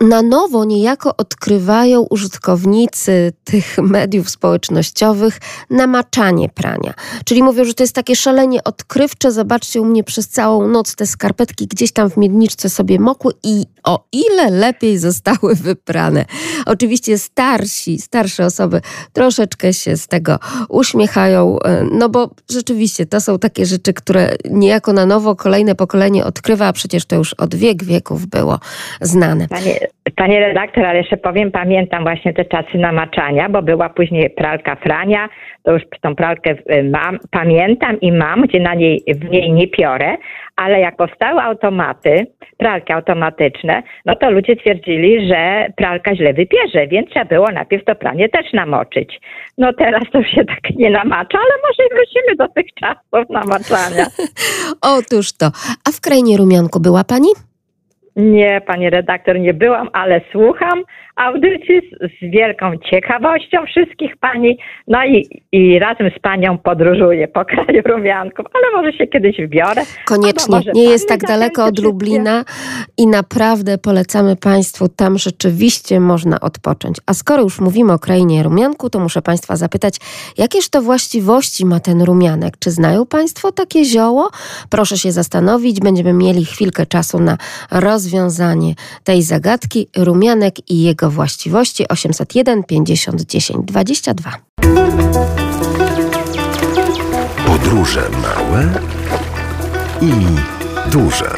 na nowo niejako odkrywają użytkownicy tych mediów społecznościowych namaczanie prania. Czyli mówią, że to jest takie szalenie odkrywcze. Zobaczcie, u mnie przez całą noc te skarpetki gdzieś tam w miedniczce sobie mokły i o ile lepiej zostały wyprane. Oczywiście starsi, starsze osoby troszeczkę się z tego uśmiechają, e, no bo rzeczywiście to są takie rzeczy, które niejako na nowo kolejne pokolenie odkrywa, a przecież to już od wiek wieków było znane. Panie, panie redaktor, ale jeszcze powiem, pamiętam właśnie te czasy namaczania, bo była później pralka Frania, to już tą pralkę y, mam, pamiętam i mam, gdzie na niej, w niej nie piorę, ale jak powstały automaty, pralki automatyczne, no to ludzie twierdzili, że pralka źle wypierze, więc trzeba było najpierw to pranie też namoczyć. No teraz to się tak nie namacza, ale może wrócimy do tych czasów namaczania. Otóż to. A w krainie rumianku była pani? Nie, pani redaktor, nie byłam, ale słucham audycji z, wielką ciekawością wszystkich pani. No i, i razem z panią podróżuję po kraju rumianków, ale może się kiedyś wbiorę. Koniecznie. Nie jest tak daleko od? Lublina i naprawdę polecamy Państwu, tam rzeczywiście można odpocząć. A skoro już mówimy o krainie rumianku, to muszę Państwa zapytać, jakież to właściwości ma ten rumianek? Czy znają Państwo takie zioło? Proszę się zastanowić, będziemy mieli chwilkę czasu na rozwiązanie tej zagadki. Rumianek i jego właściwości 801 50 10 22. Podróże małe i duże.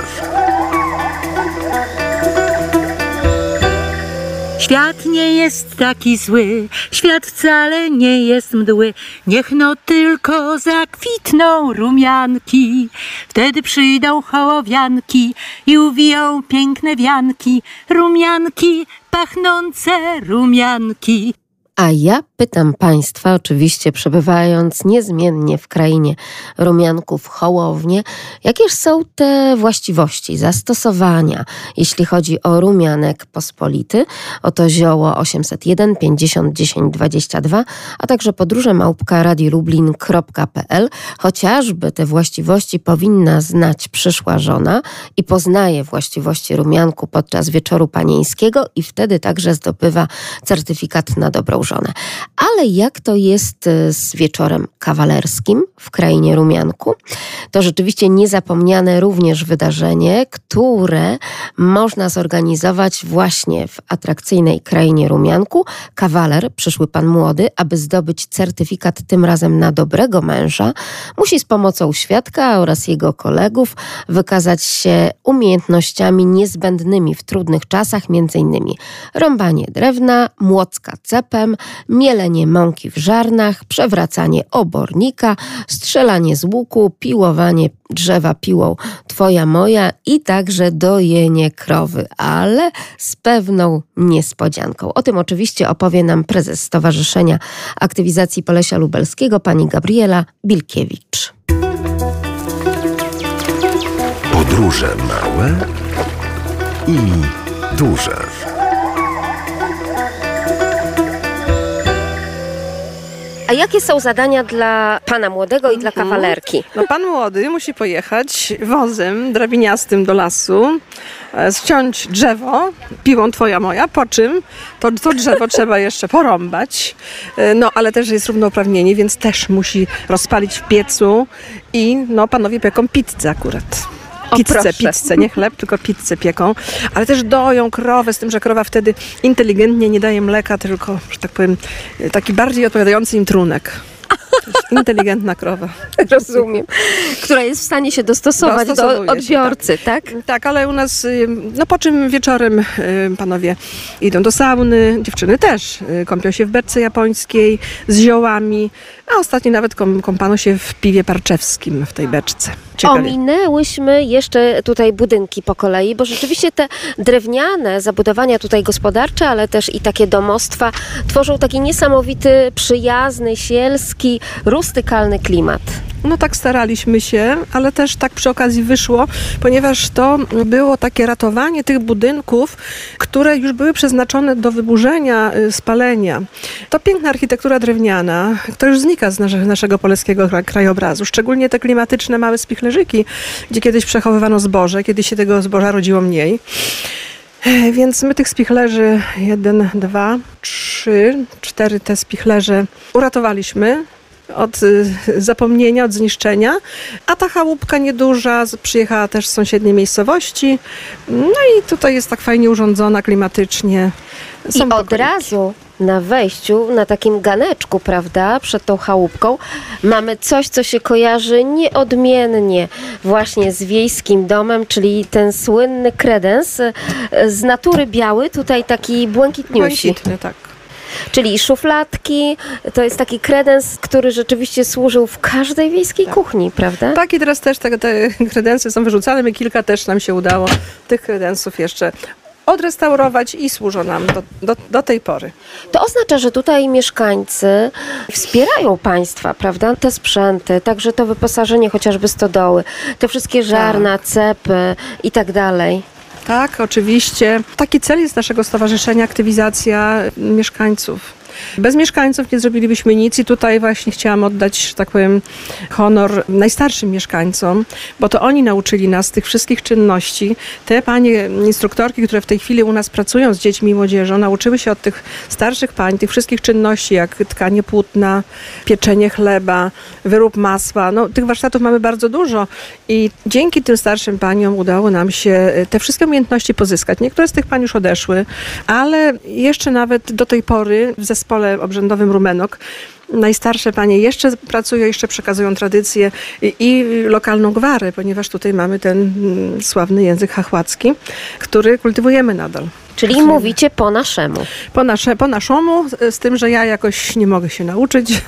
Świat nie jest taki zły, świat wcale nie jest mdły. Niech no tylko zakwitną rumianki. Wtedy przyjdą hołowianki i uwiją piękne wianki. Rumianki, pachnące rumianki. A ja pytam Państwa, oczywiście przebywając niezmiennie w krainie rumianków Hołownie, jakież są te właściwości, zastosowania, jeśli chodzi o rumianek pospolity, oto zioło 801 50 10 22, a także podróże małpka radiolublin.pl. Chociażby te właściwości powinna znać przyszła żona i poznaje właściwości rumianku podczas wieczoru panieńskiego i wtedy także zdobywa certyfikat na dobrą Ale jak to jest e, z wieczorem kawalerskim w krainie Rumianku? To rzeczywiście niezapomniane również wydarzenie, które można zorganizować właśnie w atrakcyjnej krainie Rumianku. Kawaler, przyszły pan młody, aby zdobyć certyfikat tym razem na dobrego męża, musi z pomocą świadka oraz jego kolegów wykazać się umiejętnościami niezbędnymi w trudnych czasach, m.in. rąbanie drewna, młocka cepem, mielenie mąki w żarnach, przewracanie obornika, strzelanie z łuku, piłowanie drzewa piłą twoja moja i także dojenie krowy, ale z pewną niespodzianką. O tym oczywiście opowie nam prezes Stowarzyszenia Aktywizacji Polesia Lubelskiego pani Gabriela Bilkiewicz. Podróże małe i duże. A jakie są zadania dla pana młodego i dla kawalerki? No, pan młody musi pojechać wozem drabiniastym do lasu, e, ściąć drzewo, piłą twoja moja, po czym to, to drzewo trzeba jeszcze porąbać. E, No, ale też jest równouprawnienie, więc też musi rozpalić w piecu i no, panowie pieką pizzę akurat. Pizzę, pizzę, nie chleb, tylko pizzę pieką, ale też doją krowę, z tym, że krowa wtedy inteligentnie nie daje mleka, tylko, że tak powiem, taki bardziej odpowiadający im trunek. Inteligentna krowa. Rozumiem. Która jest w stanie się dostosować do Dostosowuje się, odbiorcy, tak? Tak, ale u nas, y, no po czym wieczorem y, panowie idą do sauny, dziewczyny też, y, kąpią się w berce japońskiej z ziołami, a ostatnio nawet kąp- kąpano się w piwie parczewskim w tej beczce. Ciekawie. Ominęłyśmy jeszcze tutaj budynki po kolei, bo rzeczywiście te drewniane zabudowania tutaj gospodarcze, ale też i takie domostwa tworzą taki niesamowity, przyjazny, sielski, rustykalny klimat. No tak staraliśmy się, ale też tak przy okazji wyszło, ponieważ to było takie ratowanie tych budynków, które już były przeznaczone do wyburzenia, y, spalenia. To piękna architektura drewniana, która już z nasze- naszego polskiego kra- krajobrazu. Szczególnie te klimatyczne małe spichlerzyki, gdzie kiedyś przechowywano zboże, kiedyś się tego zboża rodziło mniej. E, Więc my tych spichlerzy, jeden, dwa, trzy, cztery te spichlerze uratowaliśmy od y, zapomnienia, od zniszczenia, a ta chałupka nieduża przyjechała też z sąsiedniej miejscowości. No i tutaj jest tak fajnie urządzona klimatycznie. I Są od pokoiki. razu na wejściu, na takim ganeczku, prawda, przed tą chałupką, mamy coś, co się kojarzy nieodmiennie właśnie z wiejskim domem, czyli ten słynny kredens e, z natury biały, tutaj taki błękitniusi. Błękitny, tak. Czyli szufladki, to jest taki kredens, który rzeczywiście służył w każdej wiejskiej kuchni, prawda? Tak i teraz też te, te kredensy są wyrzucane. My kilka też nam się udało tych kredensów jeszcze odrestaurować i służą nam do, do, do tej pory. To oznacza, że tutaj mieszkańcy wspierają państwa, prawda? Te sprzęty, także to wyposażenie chociażby stodoły, te wszystkie żarna, cepy i tak dalej. Tak, oczywiście. Taki cel jest naszego stowarzyszenia aktywizacja mieszkańców. Bez mieszkańców nie zrobilibyśmy nic i tutaj właśnie chciałam oddać, że tak powiem, honor najstarszym mieszkańcom, bo to oni nauczyli nas tych wszystkich czynności. Te panie instruktorki, które w tej chwili u nas pracują z dziećmi i młodzieżą, nauczyły się od tych starszych pań tych wszystkich czynności, jak tkanie płótna, pieczenie chleba, wyrób masła. No, tych warsztatów mamy bardzo dużo i dzięki tym starszym paniom udało nam się e, te wszystkie umiejętności pozyskać. Niektóre z tych pań już odeszły, ale jeszcze nawet do tej pory w zespole obrzędowym Rumenok najstarsze panie jeszcze pracują, jeszcze przekazują tradycję i, i lokalną gwarę, ponieważ tutaj mamy ten mm, sławny język hachłacki, który kultywujemy nadal. Czyli mówicie po naszemu. Po, nasze, po naszemu, z tym, że ja jakoś nie mogę się nauczyć,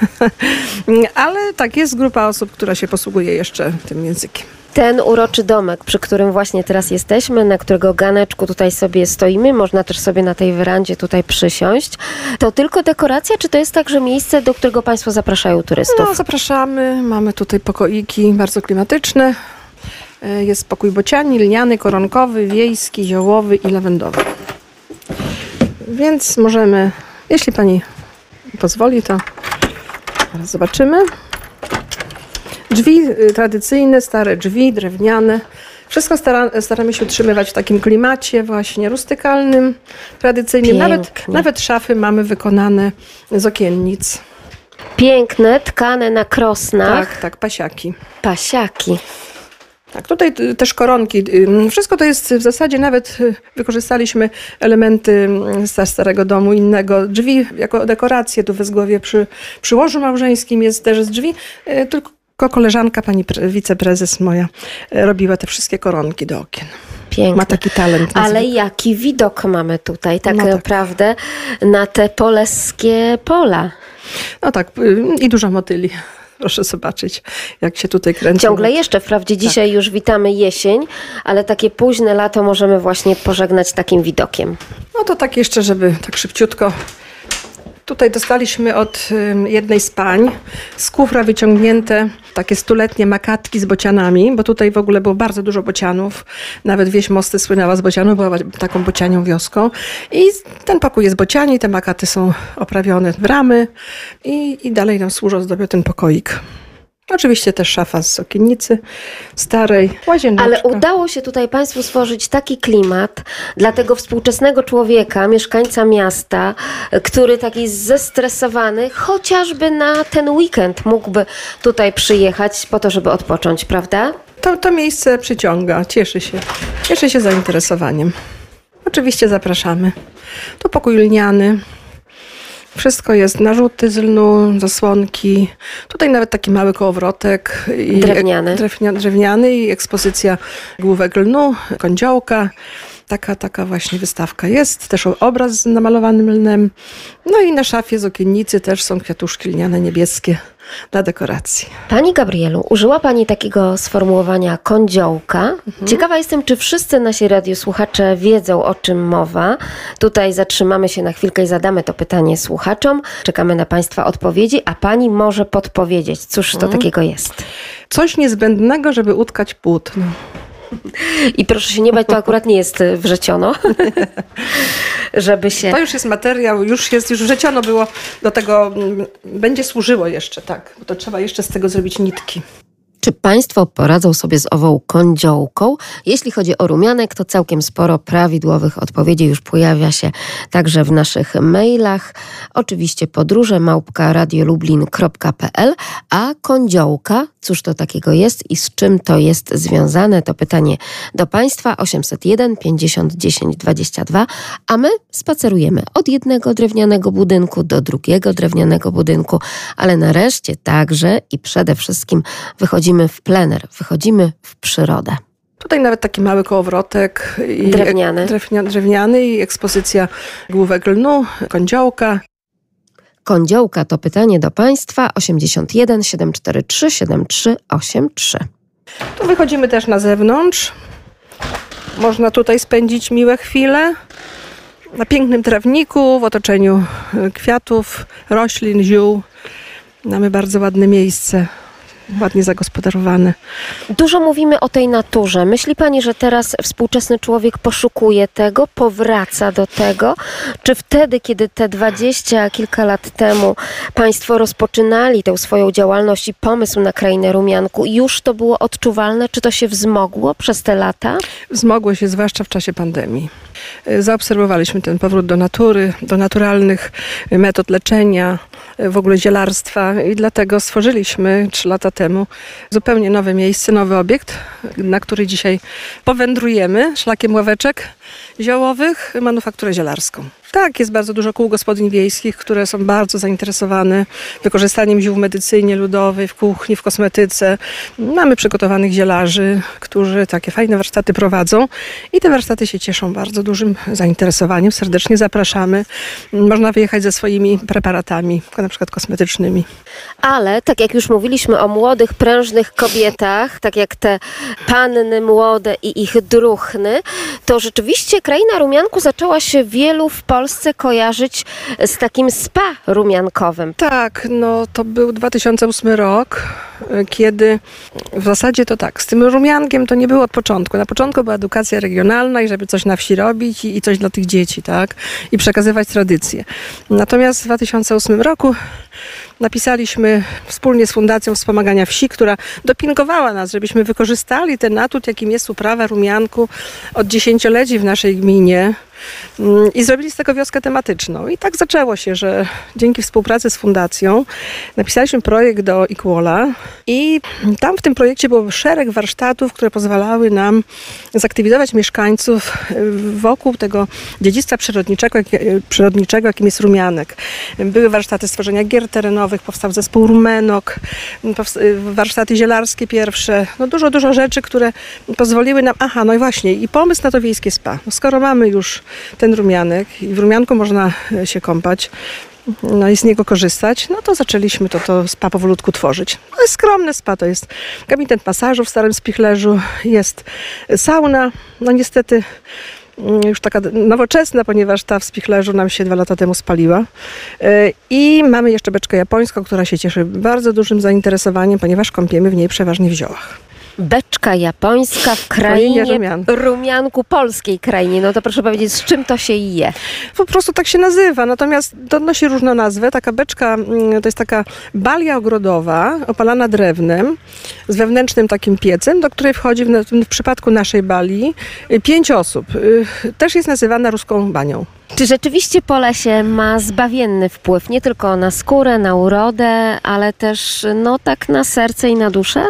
ale tak jest grupa osób, która się posługuje jeszcze tym językiem. Ten uroczy domek, przy którym właśnie teraz jesteśmy, na którego ganeczku tutaj sobie stoimy, można też sobie na tej werandzie tutaj przysiąść. To tylko dekoracja, czy to jest także miejsce, do którego Państwo zapraszają turystów? No, zapraszamy. Mamy tutaj pokoiki bardzo klimatyczne. E, Jest pokój bociani, lniany, koronkowy, wiejski, ziołowy i lawendowy. Więc możemy, jeśli pani pozwoli, to zaraz zobaczymy. Drzwi y, tradycyjne, stare drzwi, drewniane. Wszystko stara, staramy się utrzymywać w takim klimacie właśnie rustykalnym, tradycyjnym. Nawet, nawet szafy mamy wykonane z okiennic. Piękne, tkane na krosnach, Tak, tak, pasiaki. pasiaki. Tak, tutaj też koronki. Wszystko to jest w zasadzie nawet y, wykorzystaliśmy elementy starego domu innego. Drzwi jako dekoracje tu w Wezgłowie przy, przy łożu małżeńskim jest też z drzwi. y, Tylko koleżanka, pani pre, wiceprezes moja, y, robiła te wszystkie koronki do okien. Piękne. Ma taki talent. Ale jaki widok mamy tutaj, tak No tak. naprawdę, na te polskie pola. No tak, i dużo motyli. Proszę zobaczyć, jak się tutaj kręci. Ciągle jeszcze, wprawdzie dzisiaj już witamy jesień, ale takie późne lato możemy właśnie pożegnać takim widokiem. No to tak jeszcze, żeby tak szybciutko. Tutaj dostaliśmy od jednej z pań z kufra wyciągnięte takie stuletnie makatki z bocianami, bo tutaj w ogóle było bardzo dużo bocianów. Nawet wieś Mosty słynęła z bocianów, była taką bocianią wioską. I ten pokój jest bociani, te makaty są oprawione w ramy i, i dalej nam służą, zdobią ten pokoik. Oczywiście też szafa z okiennicy starej, łazieneczka. Ale udało się tutaj Państwu stworzyć taki klimat dla tego współczesnego człowieka, mieszkańca miasta, który taki zestresowany, chociażby na ten weekend mógłby tutaj przyjechać po to, żeby odpocząć, prawda? To, to miejsce przyciąga, cieszy się. Cieszy się zainteresowaniem. Oczywiście zapraszamy. To pokój lniany. Wszystko jest, narzuty z lnu, zasłonki. Tutaj nawet taki mały kołowrotek. I Drewniany. Drewnia, drewniany i ekspozycja główek lnu, kądziołka. Taka, taka właśnie wystawka jest. Też obraz z namalowanym lnem. No i na szafie z okiennicy też są kwiatuszki lniane niebieskie dla dekoracji. Pani Gabrielu, użyła Pani takiego sformułowania kądziołka. Ciekawa jestem, czy wszyscy nasi radiosłuchacze wiedzą, o czym mowa. Tutaj zatrzymamy się na chwilkę i zadamy to pytanie słuchaczom. Czekamy na Państwa odpowiedzi, a Pani może podpowiedzieć, cóż to takiego jest. Coś niezbędnego, żeby utkać płótno. I proszę się nie bać, to akurat nie jest y, wrzeciono, żeby się... To już jest materiał, już jest, już wrzeciono było do tego, mm, będzie służyło jeszcze, tak, bo to trzeba jeszcze z tego zrobić nitki. Czy Państwo poradzą sobie z ową kądziołką? Jeśli chodzi o rumianek, to całkiem sporo prawidłowych odpowiedzi już pojawia się także w naszych mailach. Oczywiście podróże małpka radiolublin.pl, a kądziołka, cóż to takiego jest i z czym to jest związane? To pytanie do Państwa 801 50 10 22, a my spacerujemy od jednego drewnianego budynku do drugiego drewnianego budynku, ale nareszcie także i przede wszystkim wychodzimy w plener, wychodzimy w przyrodę. Tutaj nawet taki mały kołowrotek. I Drewniany. Drewnia, drewniany i ekspozycja główek lnu, kądziołka. Kądziołka to pytanie do Państwa 81 743 7383. Tu wychodzimy też na zewnątrz. Można tutaj spędzić miłe chwile. Na pięknym trawniku, w otoczeniu y, kwiatów, roślin, ziół. Mamy bardzo ładne miejsce, ładnie zagospodarowane. Dużo mówimy o tej naturze. Myśli Pani, że teraz współczesny człowiek poszukuje tego, powraca do tego? Czy wtedy, kiedy te dwadzieścia kilka lat temu Państwo rozpoczynali tę swoją działalność i pomysł na krainę rumianku, już to było odczuwalne? Czy to się wzmogło przez te lata? Wzmogło się zwłaszcza w czasie pandemii. Y, Zaobserwowaliśmy ten powrót do natury, do naturalnych metod leczenia, y, w ogóle zielarstwa i dlatego stworzyliśmy trzy lata temu zupełnie nowe miejsce, nowy obiekt, na który dzisiaj powędrujemy szlakiem ławeczek ziołowych, manufakturę zielarską. Tak, jest bardzo dużo kół gospodyń wiejskich, które są bardzo zainteresowane wykorzystaniem ziół w medycynie ludowej, w kuchni, w kosmetyce. Mamy przygotowanych zielarzy, którzy takie fajne warsztaty prowadzą i te warsztaty się cieszą bardzo dużym zainteresowaniem. Serdecznie zapraszamy. Można wyjechać ze swoimi preparatami, na przykład kosmetycznymi. Ale tak jak już mówiliśmy o młodych, prężnych kobietach, tak jak te panny młode i ich druchny, to rzeczywiście kraina rumianku zaczęła się wielu w Polsce kojarzyć z takim spa rumiankowym. Tak, no to był 2008 rok, kiedy w zasadzie to tak, z tym rumiankiem to nie było od początku. Na początku była edukacja regionalna i żeby coś na wsi robić i, i coś dla tych dzieci, tak? I przekazywać tradycje. Natomiast w 2008 roku napisaliśmy wspólnie z Fundacją Wspomagania Wsi, która dopingowała nas, żebyśmy wykorzystali ten atut, jakim jest uprawa rumianku od dziesięcioleci w naszej gminie. Mm, I zrobili z tego wioskę tematyczną. I tak zaczęło się, że dzięki współpracy z fundacją napisaliśmy projekt do Equala i tam w tym projekcie było szereg warsztatów, które pozwalały nam zaktywizować mieszkańców y, wokół tego dziedzictwa przyrodniczego, y, przyrodniczego jakim jest rumianek. Były warsztaty stworzenia gier terenowych, powstał zespół Rumenok, powst- y, warsztaty zielarskie pierwsze, no dużo, dużo rzeczy, które pozwoliły nam, aha, no i właśnie, i pomysł na to wiejskie spa. No skoro mamy już ten rumianek i w rumianku można e, się kąpać, no i z niego korzystać, no to zaczęliśmy to, to spa powolutku tworzyć. No jest skromne spa, to jest gabinet masażu w Starym Spichlerzu, jest sauna, no niestety mm, już taka nowoczesna, ponieważ ta w Spichlerzu nam się dwa lata temu spaliła. E, I mamy jeszcze beczkę japońską, która się cieszy bardzo dużym zainteresowaniem, ponieważ kąpiemy w niej przeważnie w ziołach. Beczka japońska w Krainie rumianku. rumianku, polskiej krainie. No to proszę powiedzieć, z czym to się je? Po prostu tak się nazywa, natomiast to nosi różną nazwę. Taka beczka mm, to jest taka balia ogrodowa, opalana drewnem, z wewnętrznym takim piecem, do której wchodzi w, w przypadku naszej bali y, pięć osób. Y, Też jest nazywana ruską banią. Czy rzeczywiście Polesie ma zbawienny wpływ nie tylko na skórę, na urodę, ale też no tak na serce i na duszę?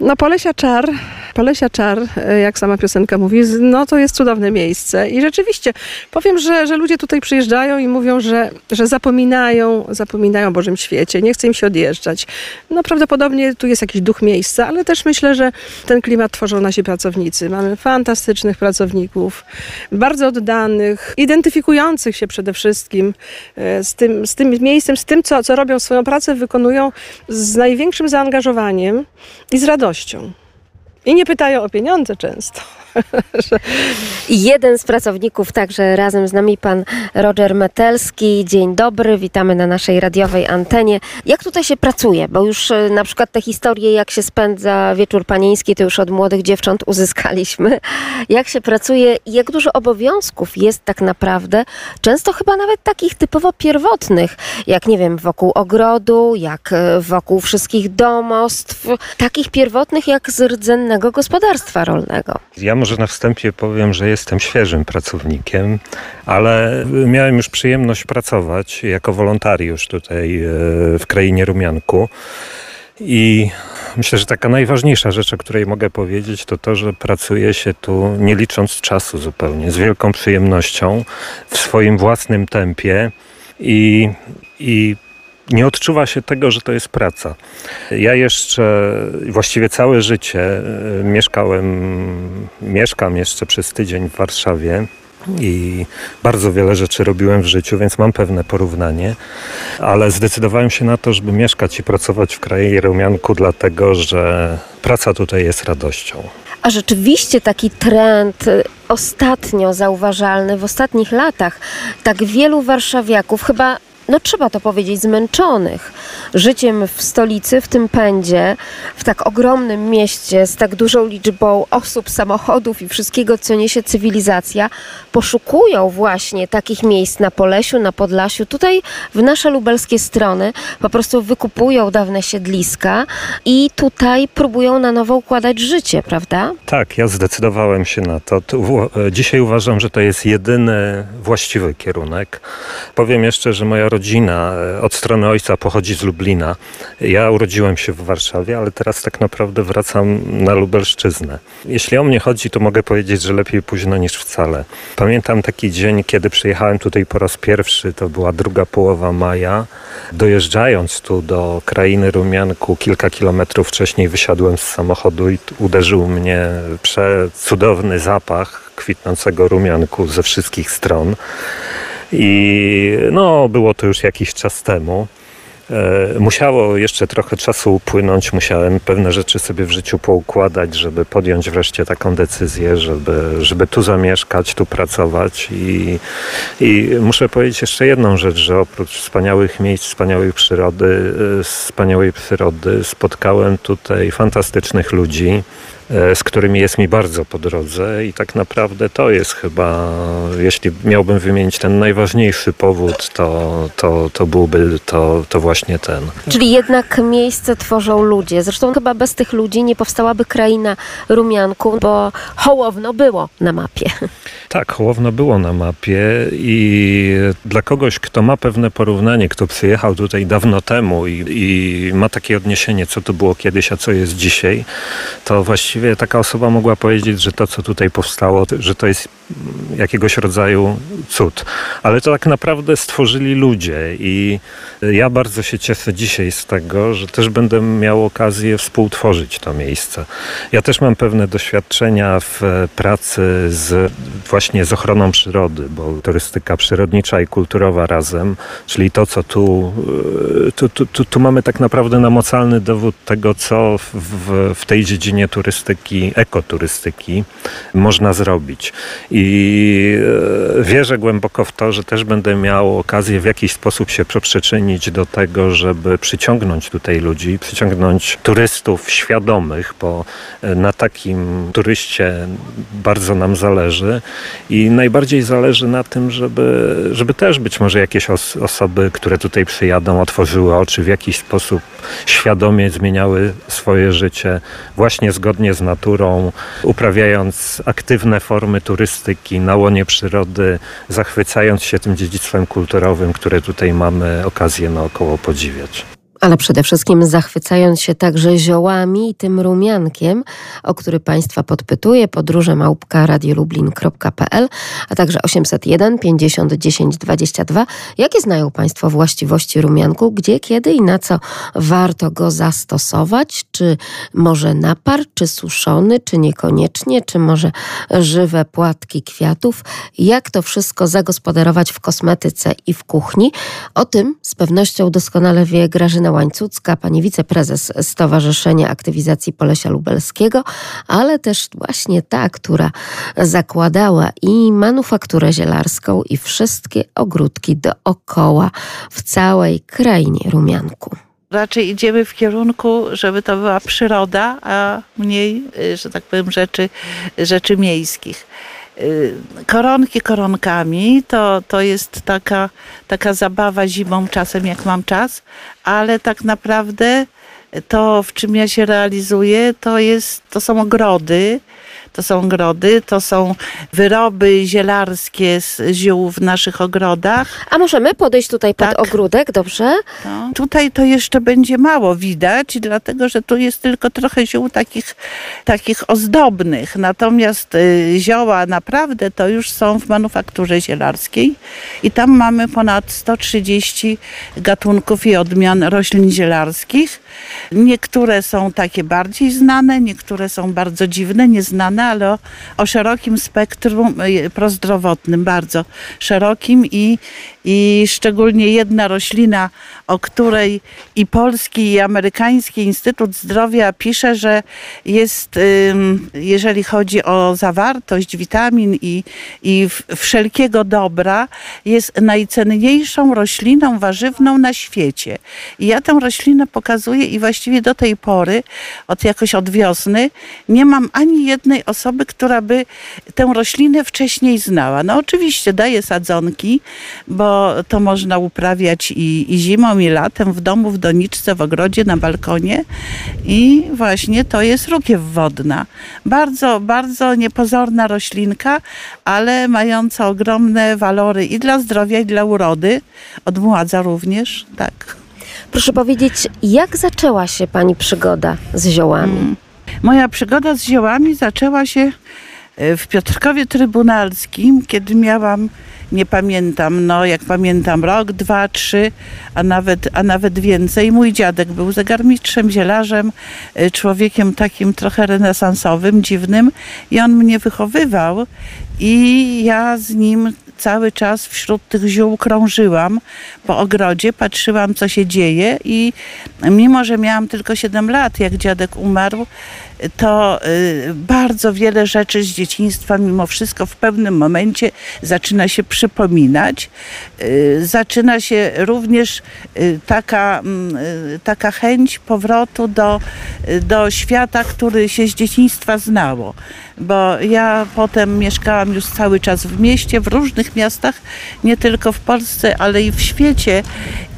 No Polesia Czar, Polesia Czar, e, jak sama piosenka mówi, no to jest cudowne miejsce i rzeczywiście powiem, że, że ludzie tutaj przyjeżdżają i mówią, że, że zapominają, zapominają o Bożym świecie, nie chce im się odjeżdżać. No prawdopodobnie tu jest jakiś duch miejsca, ale też myślę, że ten klimat tworzą nasi pracownicy. Mamy fantastycznych pracowników, bardzo oddanych, identyfikujących się przede wszystkim e, z tym, z tym miejscem, z tym, co, co robią swoją pracę, wykonują z największym zaangażowaniem i z radością. I nie pytają o pieniądze często. Jeden z pracowników, także razem z nami pan Roger Metelski. Dzień dobry, witamy na naszej radiowej antenie. Jak tutaj się pracuje? Bo już e, na przykład te historie, jak się spędza wieczór panieński, to już od młodych dziewcząt uzyskaliśmy. Jak się pracuje i jak dużo obowiązków jest tak naprawdę, często chyba nawet takich typowo pierwotnych, jak nie wiem, wokół ogrodu, jak e, wokół wszystkich domostw, takich pierwotnych jak z rdzennego gospodarstwa rolnego. Ja może na wstępie powiem, że jestem świeżym pracownikiem, ale miałem już przyjemność pracować jako wolontariusz tutaj e, w krainie Rumianku. I myślę, że taka najważniejsza rzecz, o której mogę powiedzieć, to to, że pracuje się tu nie licząc czasu zupełnie, z wielką przyjemnością, w swoim własnym tempie i, i nie odczuwa się tego, że to jest praca. Ja jeszcze właściwie całe życie e, mieszkałem, mieszkam jeszcze przez tydzień w Warszawie. I bardzo wiele rzeczy robiłem w życiu, więc mam pewne porównanie, ale zdecydowałem się na to, żeby mieszkać i pracować w kraju Rumianku, dlatego że praca tutaj jest radością. A rzeczywiście taki trend y, ostatnio zauważalny w ostatnich latach, tak wielu warszawiaków, chyba, no trzeba to powiedzieć, zmęczonych życiem w stolicy, w tym pędzie, w tak ogromnym mieście z tak dużą liczbą osób, samochodów i wszystkiego, co niesie cywilizacja, poszukują właśnie takich miejsc na Polesiu, na Podlasiu, tutaj w nasze lubelskie strony, po prostu wykupują dawne siedliska i tutaj próbują na nowo układać życie, prawda? Tak, ja zdecydowałem się na to. E, Dzisiaj uważam, że to jest jedyny właściwy kierunek. Powiem jeszcze, że moja rodzina e, od strony ojca pochodzi z Lublina. Ja urodziłem się w Warszawie, ale teraz tak naprawdę wracam na Lubelszczyznę. Jeśli o mnie chodzi, to mogę powiedzieć, że lepiej późno niż wcale. Pamiętam taki dzień, kiedy przyjechałem tutaj po raz pierwszy, to była druga połowa maja. Dojeżdżając tu do krainy Rumianku, kilka kilometrów wcześniej wysiadłem z samochodu i uderzył mnie przecudowny zapach kwitnącego rumianku ze wszystkich stron. I no, było to już jakiś czas temu. E, Musiało jeszcze trochę czasu upłynąć, musiałem pewne rzeczy sobie w życiu poukładać, żeby podjąć wreszcie taką decyzję, żeby, żeby tu zamieszkać, tu pracować. I, I muszę powiedzieć jeszcze jedną rzecz, że oprócz wspaniałych miejsc, wspaniałej przyrody, e, wspaniałej przyrody spotkałem tutaj fantastycznych ludzi. E, z którymi jest mi bardzo po drodze i tak naprawdę to jest chyba, jeśli miałbym wymienić ten najważniejszy powód, to, to, to byłby to, to właśnie ten. Czyli jednak miejsce tworzą ludzie. Zresztą chyba bez tych ludzi nie powstałaby kraina Rumianku, bo Hołowno było na mapie. Tak, Hołowno było na mapie i dla kogoś, kto ma pewne porównanie, kto przyjechał tutaj dawno temu i, i ma takie odniesienie, co to było kiedyś, a co jest dzisiaj, to właściwie taka osoba mogła powiedzieć, że to, co tutaj powstało, że to jest jakiegoś rodzaju cud. Ale to tak naprawdę stworzyli ludzie i ja bardzo się cieszę dzisiaj z tego, że też będę miał okazję współtworzyć to miejsce. Ja też mam pewne doświadczenia w pracy z właśnie z ochroną przyrody, bo turystyka przyrodnicza i kulturowa razem, czyli to, co tu, tu, tu, tu, tu mamy tak naprawdę namocalny dowód tego, co w, w tej dziedzinie turystyki, ekoturystyki można zrobić. I e, wierzę głęboko w to, że też będę miał okazję w jakiś sposób się przyczynić do tego, żeby przyciągnąć tutaj ludzi, przyciągnąć turystów świadomych, bo e, na takim turyście bardzo nam zależy i najbardziej zależy na tym, żeby, żeby też być może jakieś os osoby, które tutaj przyjadą, otworzyły oczy, w jakiś sposób świadomie zmieniały swoje życie właśnie zgodnie z naturą, uprawiając aktywne formy turystyki na łonie przyrody, zachwycając się tym dziedzictwem kulturowym, które tutaj mamy okazję naokoło podziwiać ale przede wszystkim zachwycając się także ziołami i tym rumiankiem, o który Państwa podpytuje, podróże małpka radiolublin.pl, a także 801 50 10 22. Jakie znają Państwo właściwości rumianku? Gdzie, kiedy i na co warto go zastosować? Czy może napar, czy suszony, czy niekoniecznie, czy może żywe płatki kwiatów? Jak to wszystko zagospodarować w kosmetyce i w kuchni? O tym z pewnością doskonale wie Grażyna Łańcucka, pani wiceprezes Stowarzyszenia Aktywizacji Polesia Lubelskiego, ale też właśnie ta, która zakładała i manufakturę zielarską i wszystkie ogródki dookoła w całej krainie Rumianku raczej idziemy w kierunku, żeby to była przyroda, a mniej, y, że tak powiem, rzeczy, rzeczy miejskich. Y, koronki koronkami to, to jest taka, taka zabawa zimą czasem, jak mam czas, ale tak naprawdę to, w czym ja się realizuję, to, jest, to są ogrody, to są ogrody, to są wyroby zielarskie z ziół w naszych ogrodach. A możemy podejść tutaj pod tak. ogródek, dobrze? No. Tutaj to jeszcze będzie mało widać, dlatego że tu jest tylko trochę ziół takich, takich ozdobnych. Natomiast y, zioła naprawdę to już są w manufakturze zielarskiej i tam mamy ponad 130 gatunków i odmian roślin zielarskich. Niektóre są takie bardziej znane, niektóre są bardzo dziwne, nieznane, ale o, o szerokim spektrum y, prozdrowotnym, bardzo. Szerokim i, i szczególnie jedna roślina, o której i polski, i amerykański Instytut Zdrowia pisze, że jest, jeżeli chodzi o zawartość witamin i, i wszelkiego dobra, jest najcenniejszą rośliną warzywną na świecie. I ja tę roślinę pokazuję i właściwie do tej pory, od jakoś od wiosny, nie mam ani jednej osoby, która by tę roślinę wcześniej znała. No oczywiście daję sadzonki, bo to można uprawiać i, i zimą, i latem, w domu, w doniczce, w ogrodzie, na balkonie. I właśnie to jest rukiew wodna. Bardzo, bardzo niepozorna roślinka, ale mająca ogromne walory i dla zdrowia, i dla urody. Odmładza również, tak. Proszę powiedzieć, jak zaczęła się Pani przygoda z ziołami? Hmm. Moja przygoda z ziołami zaczęła się e, w Piotrkowie Trybunalskim, kiedy miałam nie pamiętam, no jak pamiętam rok, dwa, trzy, a nawet, a nawet więcej. Mój dziadek był zegarmistrzem, zielarzem, y, człowiekiem takim trochę renesansowym, dziwnym i on mnie wychowywał i ja z nim cały czas wśród tych ziół krążyłam po ogrodzie, patrzyłam co się dzieje i mimo, że miałam tylko 7 lat, jak dziadek umarł, to y, bardzo wiele rzeczy z dzieciństwa mimo wszystko w pewnym momencie zaczyna się przypominać. Y, zaczyna się również y, taka, mm, taka chęć powrotu do, do świata, który się z dzieciństwa znało. Bo ja potem mieszkałam już cały czas w mieście, w różnych miastach, nie tylko w Polsce, ale i w świecie.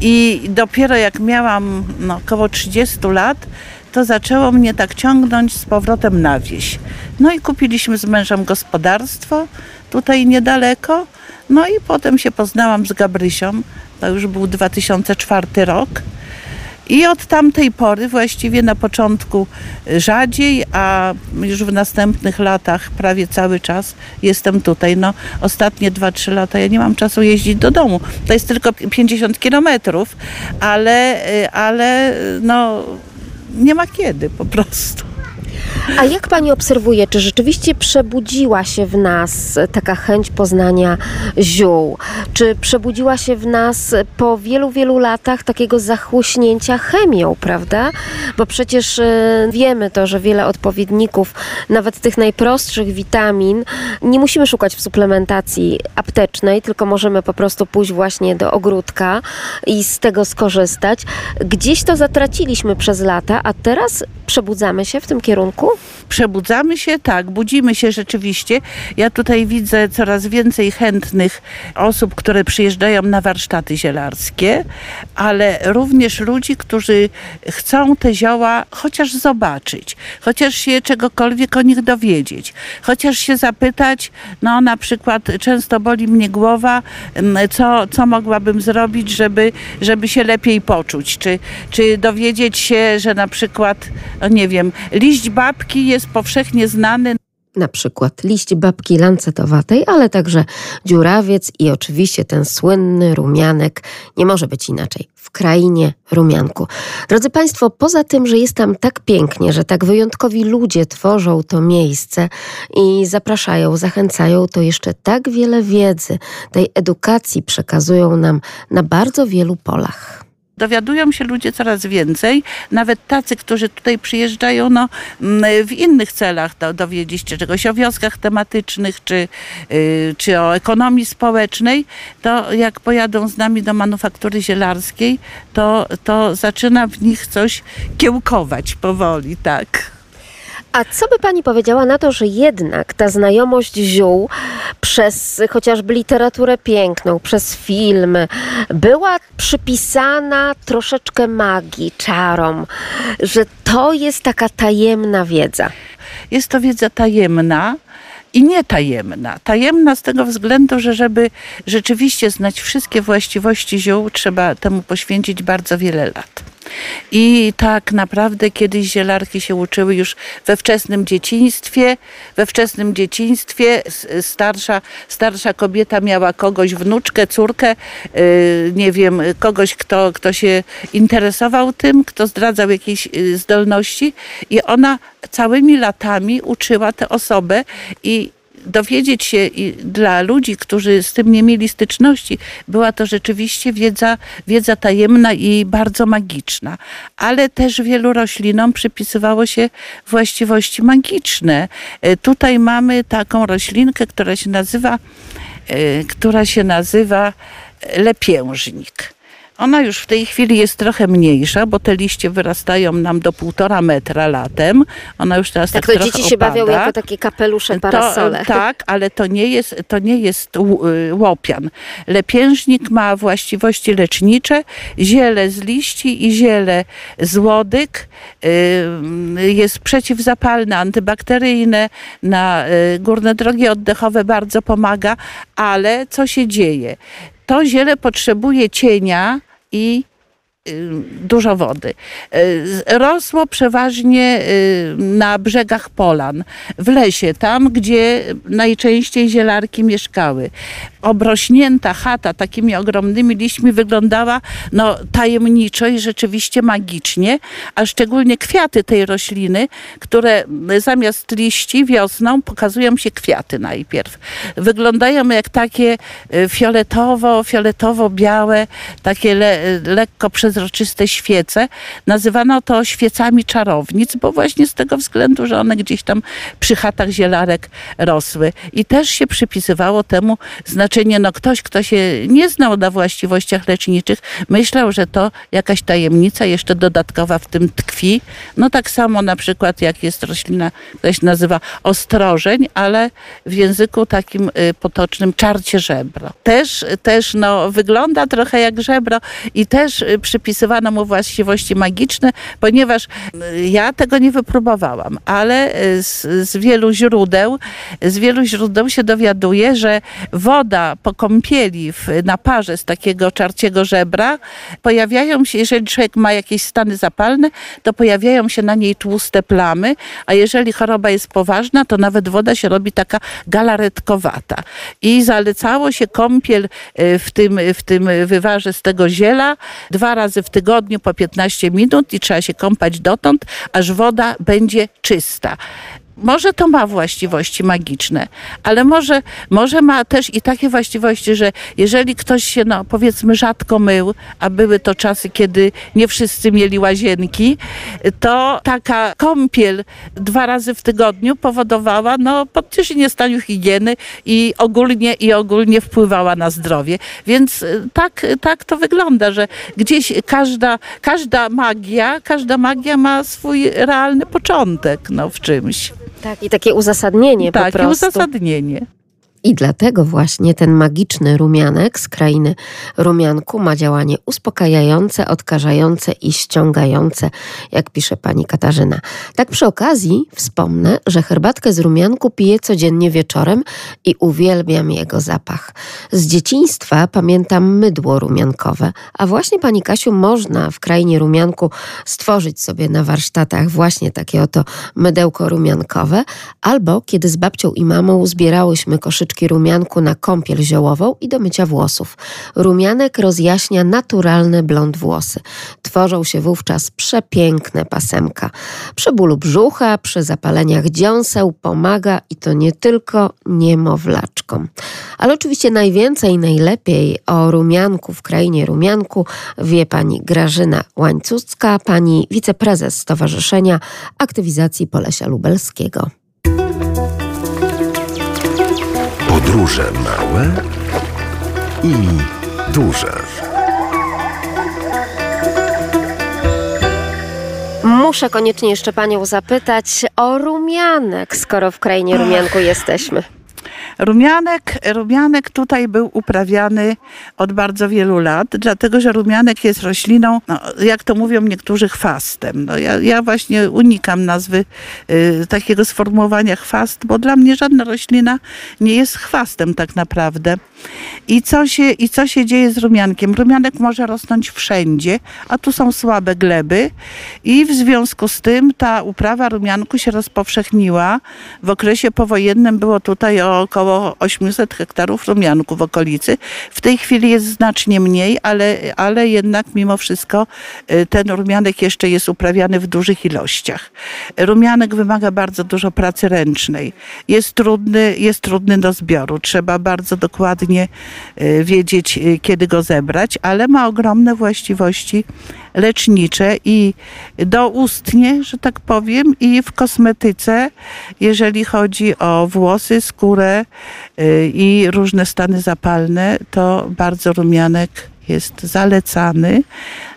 I dopiero jak miałam no, około 30 lat, to zaczęło mnie tak ciągnąć z powrotem na wieś. No i kupiliśmy z mężem gospodarstwo tutaj niedaleko. No i potem się poznałam z Gabrysią. To już był 2004 rok. I od tamtej pory, właściwie na początku rzadziej, a już w następnych latach prawie cały czas jestem tutaj. No, ostatnie 2-3 lata ja nie mam czasu jeździć do domu. To jest tylko 50 kilometrów, ale, ale no, nie ma kiedy po prostu. A jak pani obserwuje, czy rzeczywiście przebudziła się w nas taka chęć poznania ziół? Czy przebudziła się w nas po wielu, wielu latach takiego zachłyśnięcia chemią, prawda? Bo przecież e, wiemy to, że wiele odpowiedników, nawet tych najprostszych witamin, nie musimy szukać w suplementacji aptecznej, tylko możemy po prostu pójść właśnie do ogródka i z tego skorzystać. Gdzieś to zatraciliśmy przez lata, a teraz przebudzamy się w tym kierunku? Przebudzamy się, tak, budzimy się rzeczywiście. Ja tutaj widzę coraz więcej chętnych osób, które przyjeżdżają na warsztaty zielarskie, ale również ludzi, którzy chcą te zioła chociaż zobaczyć, chociaż się czegokolwiek o nich dowiedzieć, chociaż się zapytać, no na przykład często boli mnie głowa, mm, co, co mogłabym zrobić, żeby, żeby się lepiej poczuć, czy, czy dowiedzieć się, że na przykład, no nie wiem, liść babki jest powszechnie znany. Na przykład liść babki lancetowatej, ale także dziurawiec i oczywiście ten słynny rumianek. Nie może być inaczej. W krainie rumianku. Drodzy Państwo, poza tym, że jest tam tak pięknie, że tak wyjątkowi ludzie tworzą to miejsce i zapraszają, zachęcają, to jeszcze tak wiele wiedzy, tej edukacji przekazują nam na bardzo wielu polach. Dowiadują się ludzie coraz więcej, nawet tacy, którzy tutaj przyjeżdżają no, mm, w innych celach do, dowiedzieć się czegoś o wioskach tematycznych, czy, yy, czy o ekonomii społecznej, to jak pojadą z nami do manufaktury zielarskiej, to, to zaczyna w nich coś kiełkować powoli, tak. A co by pani powiedziała na to, że jednak ta znajomość ziół przez chociażby literaturę piękną, przez film, była przypisana troszeczkę magii, czarom, że to jest taka tajemna wiedza? Jest to wiedza tajemna, i nietajemna. Tajemna z tego względu, że żeby rzeczywiście znać wszystkie właściwości ziół, trzeba temu poświęcić bardzo wiele lat. I tak naprawdę kiedyś zielarki się uczyły już we wczesnym dzieciństwie. We wczesnym dzieciństwie starsza, starsza kobieta miała kogoś, wnuczkę, córkę, y, nie wiem, kogoś, kto, kto się interesował tym, kto zdradzał jakieś y, zdolności i ona całymi latami uczyła tę osobę i dowiedzieć się i dla ludzi, którzy z tym nie mieli styczności, była to rzeczywiście wiedza, wiedza tajemna i bardzo magiczna. Ale też wielu roślinom przypisywało się właściwości magiczne. E, tutaj mamy taką roślinkę, która się nazywa, e, która się nazywa lepiężnik. Ona już w tej chwili jest trochę mniejsza, bo te liście wyrastają nam do półtora metra latem. Ona już teraz tak, tak to dzieci się opada. bawią jako takie kapelusze, parasole. To, tak, ale to nie jest, to nie jest y, łopian. Lepiężnik ma właściwości lecznicze, ziele z liści i ziele z łodyg. Y, jest przeciwzapalne, antybakteryjne, na y, górne drogi oddechowe bardzo pomaga, ale co się dzieje? To ziele potrzebuje cienia y, dużo wody. Y, Rosło przeważnie y, na brzegach polan, w lesie, tam gdzie najczęściej zielarki mieszkały. Obrośnięta chata takimi ogromnymi liśćmi wyglądała no, tajemniczo i rzeczywiście magicznie, a szczególnie kwiaty tej rośliny, które zamiast liści wiosną pokazują się kwiaty najpierw. Wyglądają jak takie y, fioletowo, fioletowo-białe, takie le, lekko przezroczyste świece. Nazywano to świecami czarownic, bo właśnie z tego względu, że one gdzieś tam przy chatach zielarek rosły. I też się przypisywało temu znaczenie, no ktoś, kto się nie znał na właściwościach leczniczych, myślał, że to jakaś tajemnica jeszcze dodatkowa w tym tkwi. No tak samo na przykład jak jest roślina, się nazywa ostrożeń, ale w języku takim y, potocznym czarcie żebro. Też, też no, wygląda trochę jak żebro i też y, przypisywano mu właściwości magiczne, ponieważ y, ja tego nie wypróbowałam, ale y, z, z wielu źródeł, z wielu źródeł się dowiaduję, że woda po kąpieli w naparze z takiego czarciego żebra pojawiają się, jeżeli człowiek ma jakieś stany zapalne, to pojawiają się na niej tłuste plamy, a jeżeli choroba jest poważna, to nawet woda się robi taka galaretkowata. I zalecało się kąpiel y, w tym, w tym wywarze z tego ziela dwa razy w tygodniu po 15 minut i trzeba się kąpać dotąd, aż woda będzie czysta. Może to ma właściwości magiczne, ale może, może ma też i takie właściwości, że jeżeli ktoś się, no powiedzmy, rzadko mył, a były to czasy, kiedy nie wszyscy mieli łazienki, to taka kąpiel dwa razy w tygodniu powodowała no, podniesienie stanu higieny i ogólnie, i ogólnie wpływała na zdrowie. Więc y, tak, tak to wygląda, że gdzieś każda, każda magia, każda magia ma swój realny początek no, w czymś. Tak, i takie uzasadnienie po Tak, i prostu. uzasadnienie. I dlatego właśnie ten magiczny rumianek z krainy rumianku ma działanie uspokajające, odkażające i ściągające, jak pisze pani Katarzyna. Tak przy okazji wspomnę, że herbatkę z rumianku piję codziennie wieczorem i uwielbiam jego zapach. Z dzieciństwa pamiętam mydło rumiankowe, a właśnie pani Kasiu można w krainie rumianku stworzyć sobie na warsztatach właśnie takie oto mydełko rumiankowe, albo kiedy z babcią i mamą zbierałyśmy koszyczki rumianku na kąpiel ziołową i do mycia włosów. Rumianek rozjaśnia naturalny blond włosy. Tworzą się wówczas przepiękne pasemka. Przy bólu brzucha, przy zapaleniach dziąseł pomaga i to nie tylko niemowlaczkom. Ale oczywiście najwięcej, najlepiej o rumianku w krainie rumianku wie pani Grażyna Łańcucka, pani wiceprezes Stowarzyszenia Aktywizacji Polesia Lubelskiego. Podróże małe i duże. Muszę koniecznie jeszcze panią zapytać o rumianek, skoro w krainie rumianku jesteśmy. Rumianek, rumianek tutaj był uprawiany od bardzo wielu lat, dlatego że rumianek jest rośliną, no, jak to mówią niektórzy, chwastem. No, ja, ja właśnie unikam nazwy y, takiego sformułowania chwast, bo dla mnie żadna roślina nie jest chwastem tak naprawdę. I co się, i co się dzieje z rumiankiem? Rumianek może rosnąć wszędzie, a tu są słabe gleby i w związku z tym ta uprawa rumianku się rozpowszechniła. W okresie powojennym było tutaj około 800 hektarów rumianku w okolicy. W tej chwili jest znacznie mniej, ale, ale jednak mimo wszystko y, ten rumianek jeszcze jest uprawiany w dużych ilościach. Rumianek wymaga bardzo dużo pracy ręcznej. Jest trudny, jest trudny do zbioru. Trzeba bardzo dokładnie y, wiedzieć, y, kiedy go zebrać, ale ma ogromne właściwości lecznicze i doustnie, że tak powiem, i w kosmetyce, jeżeli chodzi o włosy, skórę y, i różne stany zapalne, to bardzo rumianek jest zalecany.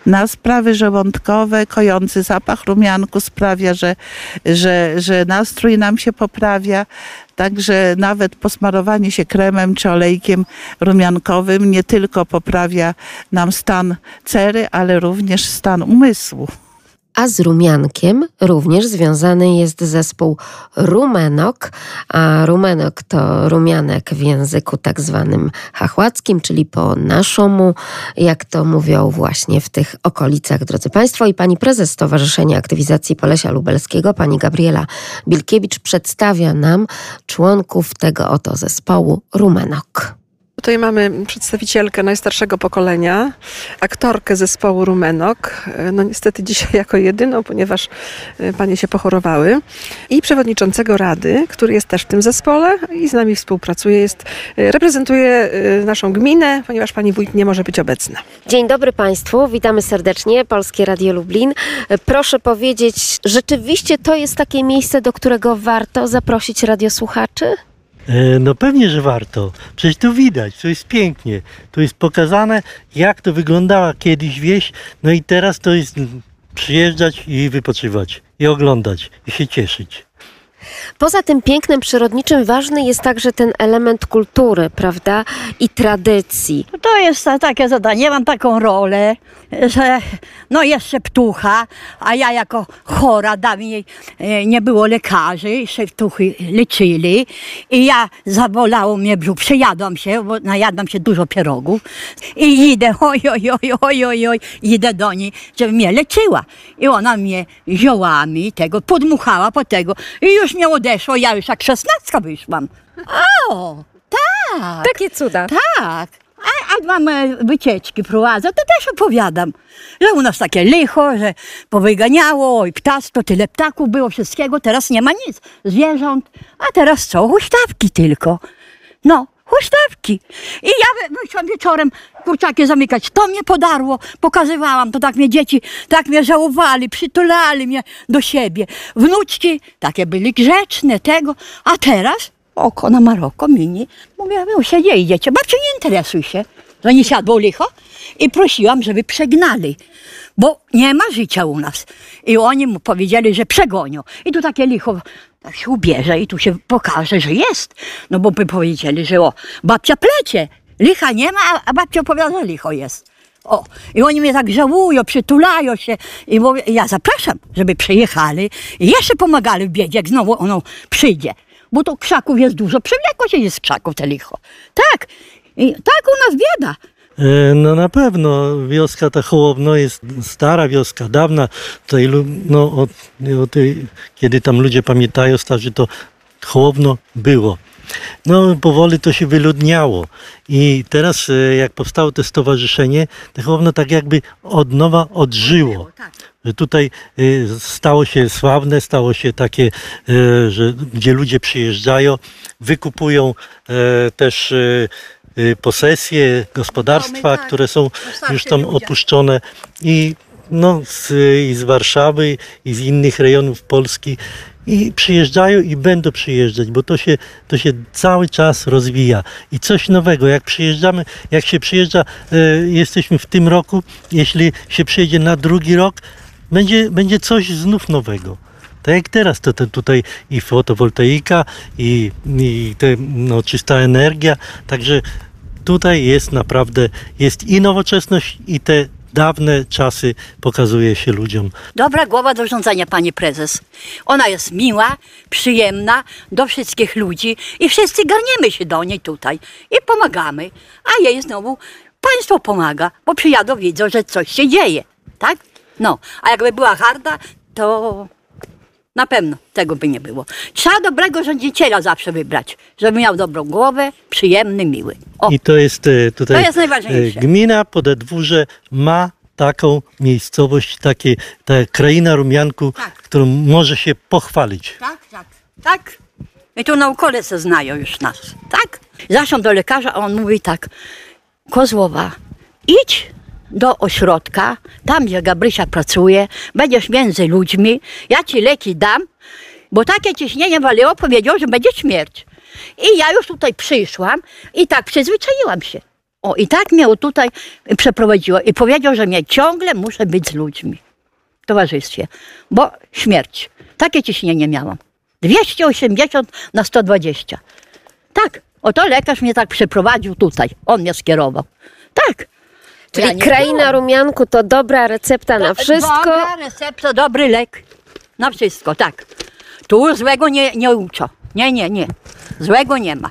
Na sprawy żołądkowe kojący zapach rumianku sprawia, że, że, że nastrój nam się poprawia. Także nawet posmarowanie się kremem czy olejkiem rumiankowym nie tylko poprawia nam stan cery, ale również stan umysłu. A z rumiankiem również związany jest zespół rumenok, a rumenok to rumianek w języku tak zwanym hachłackim, czyli po naszemu, jak to mówią właśnie w tych okolicach, drodzy Państwo. I pani prezes Stowarzyszenia Aktywizacji Polesia Lubelskiego, pani Gabriela Bilkiewicz, przedstawia nam członków tego oto zespołu rumenok. Tutaj mamy przedstawicielkę najstarszego pokolenia, aktorkę zespołu Rumenok. No niestety dzisiaj jako jedyną, ponieważ e, panie się pochorowały. I przewodniczącego rady, który jest też w tym zespole i z nami współpracuje. Jest, e, reprezentuje e, naszą gminę, ponieważ pani wójt nie może być obecna. Dzień dobry Państwu, witamy serdecznie, Polskie Radio Lublin. Proszę powiedzieć, rzeczywiście to jest takie miejsce, do którego warto zaprosić radiosłuchaczy? E, No pewnie, że warto. Przecież tu widać, to jest pięknie. Tu jest pokazane, jak to wyglądała kiedyś wieś. No i teraz to jest przyjeżdżać i wypoczywać, i oglądać, i się cieszyć. Poza tym pięknem przyrodniczym ważny jest także ten element kultury, prawda? I tradycji. To jest ta- takie zadanie. Mam taką rolę, że no jest szeptucha, a ja jako chora dawniej e, nie było lekarzy, szeptuchy leczyli i ja zabolało mnie brzuch, przejadłam się, bo najadłam się dużo pierogów i idę, oj, oj, oj, oj, oj, oj, idę do niej, żeby mnie leczyła. I ona mnie ziołami tego podmuchała po tego i już mnie odeszło, ja już jak szesnastka wyszłam. O, tak. Takie cuda. Tak. A, a mamy wycieczki prowadzę, to też opowiadam. Że u nas takie licho, że powyganiało i ptactwo, tyle ptaków było, wszystkiego, teraz nie ma nic. Zwierząt, a teraz co? Huśtawki tylko. No, huśtawki. I ja wyszłam wieczorem kurczaki zamykać. To mnie podarło, pokazywałam, to tak mnie dzieci, tak mnie żałowali, przytulali mnie do siebie. Wnuczki takie byli grzeczne, tego, a teraz oko na Maroko mini. Mówię, wy się nie idziecie, babciu nie interesuj się, że nie siadło licho. I prosiłam, żeby przegnali, bo nie ma życia u nas. I oni mu powiedzieli, że przegonią. I tu takie licho tak się ubierze i tu się pokaże, że jest. No bo by powiedzieli, że o, babcia plecie, licha nie ma, a babcia opowiada, licho jest. O, i oni mnie tak żałują, przytulają się i mówię, ja zapraszam, żeby przyjechali i jeszcze pomagali w biedzie, jak znowu ono przyjdzie. Bo to krzaków jest dużo, przewlekło się jest z krzaków te licho. Tak, i tak u nas bieda. E, No na pewno wioska ta Hołowno jest stara wioska, dawna. Tutaj, no, od, od, kiedy tam ludzie pamiętają starzy, to Hołowno było. No powoli to się wyludniało i teraz e, jak powstało to stowarzyszenie, to Hołowno tak jakby od nowa odżyło. Że tutaj y, stało się sławne, stało się takie, że, gdzie ludzie przyjeżdżają, wykupują e, też posesje, gospodarstwa, które są już tam opuszczone i no, z, i z Warszawy, i z innych rejonów Polski i przyjeżdżają i będą przyjeżdżać, bo to się, to się cały czas rozwija i coś nowego. Jak przyjeżdżamy, jak się przyjeżdża, e, jesteśmy w tym roku, jeśli się przyjedzie na drugi rok, będzie, będzie coś znów nowego. Tak jak teraz, to, to tutaj i fotowoltaika, i, i te, no, czysta energia, także tutaj jest naprawdę, jest i nowoczesność, i te dawne czasy pokazuje się ludziom. Dobra głowa do rządzenia, pani prezes. Ona jest miła, przyjemna do wszystkich ludzi i wszyscy garniemy się do niej tutaj i pomagamy. A jej znowu państwo pomaga, bo przyjadą, widzą, że coś się dzieje, tak? No, a jakby była harda, to na pewno tego by nie było. Trzeba dobrego rządziciela zawsze wybrać, żeby miał dobrą głowę, przyjemny, miły. O, I to jest e, tutaj To jest najważniejsze. e, gmina Podedwórze ma taką miejscowość, takie, ta kraina Rumianku, którą może się pochwalić. Tak, tak, tak. I tu naukowcy znają już nas, tak? Zaszłam do lekarza, a on mówi tak, Kozłowa, idź do ośrodka, tam gdzie Gabrysia pracuje, będziesz między ludźmi, ja ci leki dam, bo takie ciśnienie waliło, powiedział, że będzie śmierć. I ja już tutaj przyszłam i tak przyzwyczaiłam się. O, i tak mnie tutaj przeprowadziło i powiedział, że mnie ciągle muszę być z ludźmi w towarzystwie, bo śmierć. Takie ciśnienie miałam. 280 na 120. Tak, oto lekarz mnie tak przeprowadził tutaj. On mnie skierował. Tak. Czyli Ja kraina czułam. rumianku to dobra recepta na wszystko. Dobra recepta, dobry lek. Na wszystko, tak. Tu złego nie, nie uczą. Nie, nie, nie. Złego nie ma.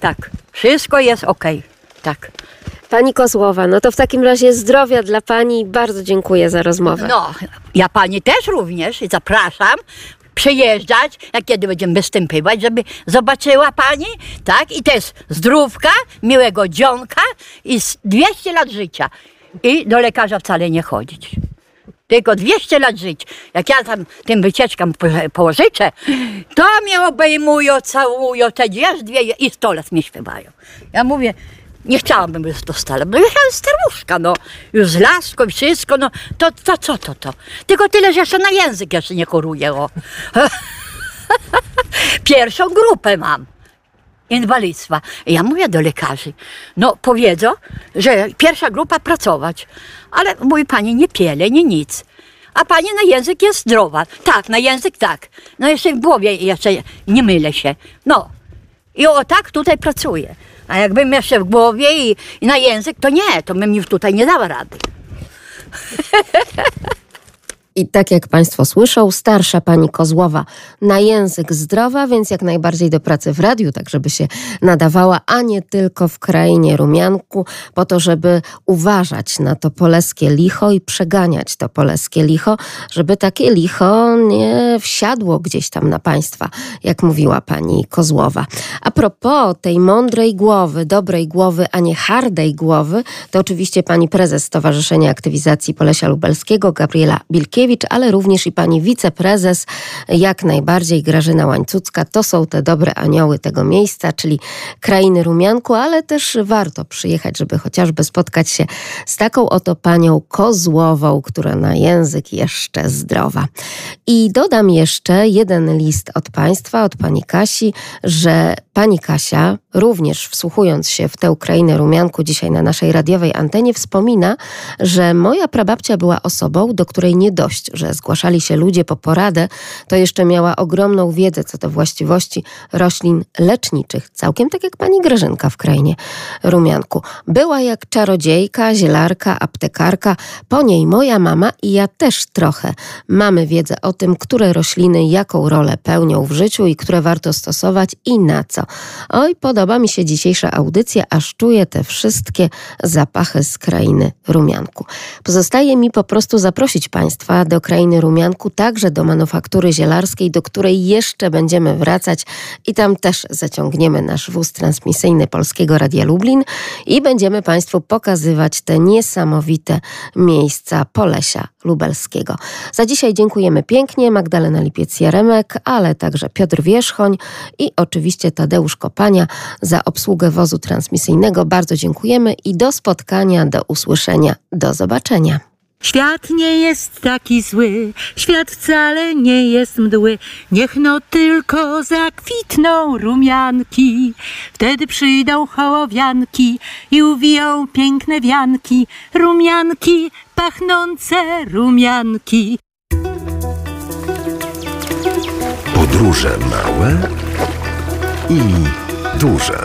Tak. Wszystko jest okej. Tak. Pani Kozłowa, no to w takim razie zdrowia dla pani i bardzo dziękuję za rozmowę. No, ja pani też również i zapraszam przyjeżdżać, jak kiedy będziemy występować, żeby zobaczyła pani, tak? I też zdrówka, miłego dzionka i z 200 lat życia. I do lekarza wcale nie chodzić. Tylko 200 lat żyć. Jak ja tam tym wycieczkam po- pożyczę, to mnie obejmują, całują, te dwie i 100 lat mnie śpiewają. Ja mówię, nie chciałabym już do stale, bo jechałam staruszka, no. Już z laską wszystko, no. To, to co to to? Tylko tyle, że jeszcze na język jeszcze nie choruję, o. Pierwszą grupę mam inwalidztwa. Ja mówię do lekarzy, no powiedzą, że pierwsza grupa pracować, ale mój pani nie piele, nie nic. A pani na język jest zdrowa. Tak, na język tak. No jeszcze w głowie jeszcze nie mylę się. No. I o tak tutaj pracuję. A jakbym jeszcze w głowie i, i na język, to nie, to bym już tutaj nie dała rady. I tak jak Państwo słyszą, starsza pani Kozłowa na język zdrowa, więc jak najbardziej do pracy w radiu, tak żeby się nadawała, a nie tylko w krainie rumianku, po to, żeby uważać na to polskie licho i przeganiać to polskie licho, żeby takie licho nie wsiadło gdzieś tam na Państwa, jak mówiła pani Kozłowa. A propos tej mądrej głowy, dobrej głowy, a nie hardej głowy, to oczywiście pani prezes Stowarzyszenia Aktywizacji Polesia Lubelskiego, Gabriela Bilkiewicz, ale również i pani wiceprezes, jak najbardziej Grażyna Łańcucka. To są te dobre anioły tego miejsca, czyli krainy Rumianku, ale też warto przyjechać, żeby chociażby spotkać się z taką oto panią Kozłową, która na język jeszcze zdrowa. I dodam jeszcze jeden list od państwa, od pani Kasi, że pani Kasia, również wsłuchując się w tę Ukrainę Rumianku dzisiaj na naszej radiowej antenie, wspomina, że moja prababcia była osobą, do której nie dość, że zgłaszali się ludzie po poradę, to jeszcze miała ogromną wiedzę co do właściwości roślin leczniczych, całkiem tak jak pani Grażynka w krainie Rumianku. Była jak czarodziejka, zielarka, aptekarka, po niej moja mama i ja też trochę mamy wiedzę o tym, które rośliny jaką rolę pełnią w życiu i które warto stosować i na co. Oj, podoba mi się dzisiejsza audycja, aż czuję te wszystkie zapachy z krainy Rumianku. Pozostaje mi po prostu zaprosić Państwa do krainy Rumianku, także do manufaktury zielarskiej, do której jeszcze będziemy wracać i tam też zaciągniemy nasz wóz transmisyjny Polskiego Radia Lublin i będziemy Państwu pokazywać te niesamowite miejsca Polesia Lubelskiego. Za dzisiaj dziękujemy pięknie Magdalena Lipiec-Jaremek, ale także Piotr Wierzchoń i oczywiście Tadeusz Kopania za obsługę wozu transmisyjnego. Bardzo dziękujemy i do spotkania, do usłyszenia, do zobaczenia. Świat nie jest taki zły, świat wcale nie jest mdły. Niech no tylko zakwitną rumianki, wtedy przyjdą hołowianki i uwiją piękne wianki. Rumianki, pachnące rumianki. Podróże małe i duże.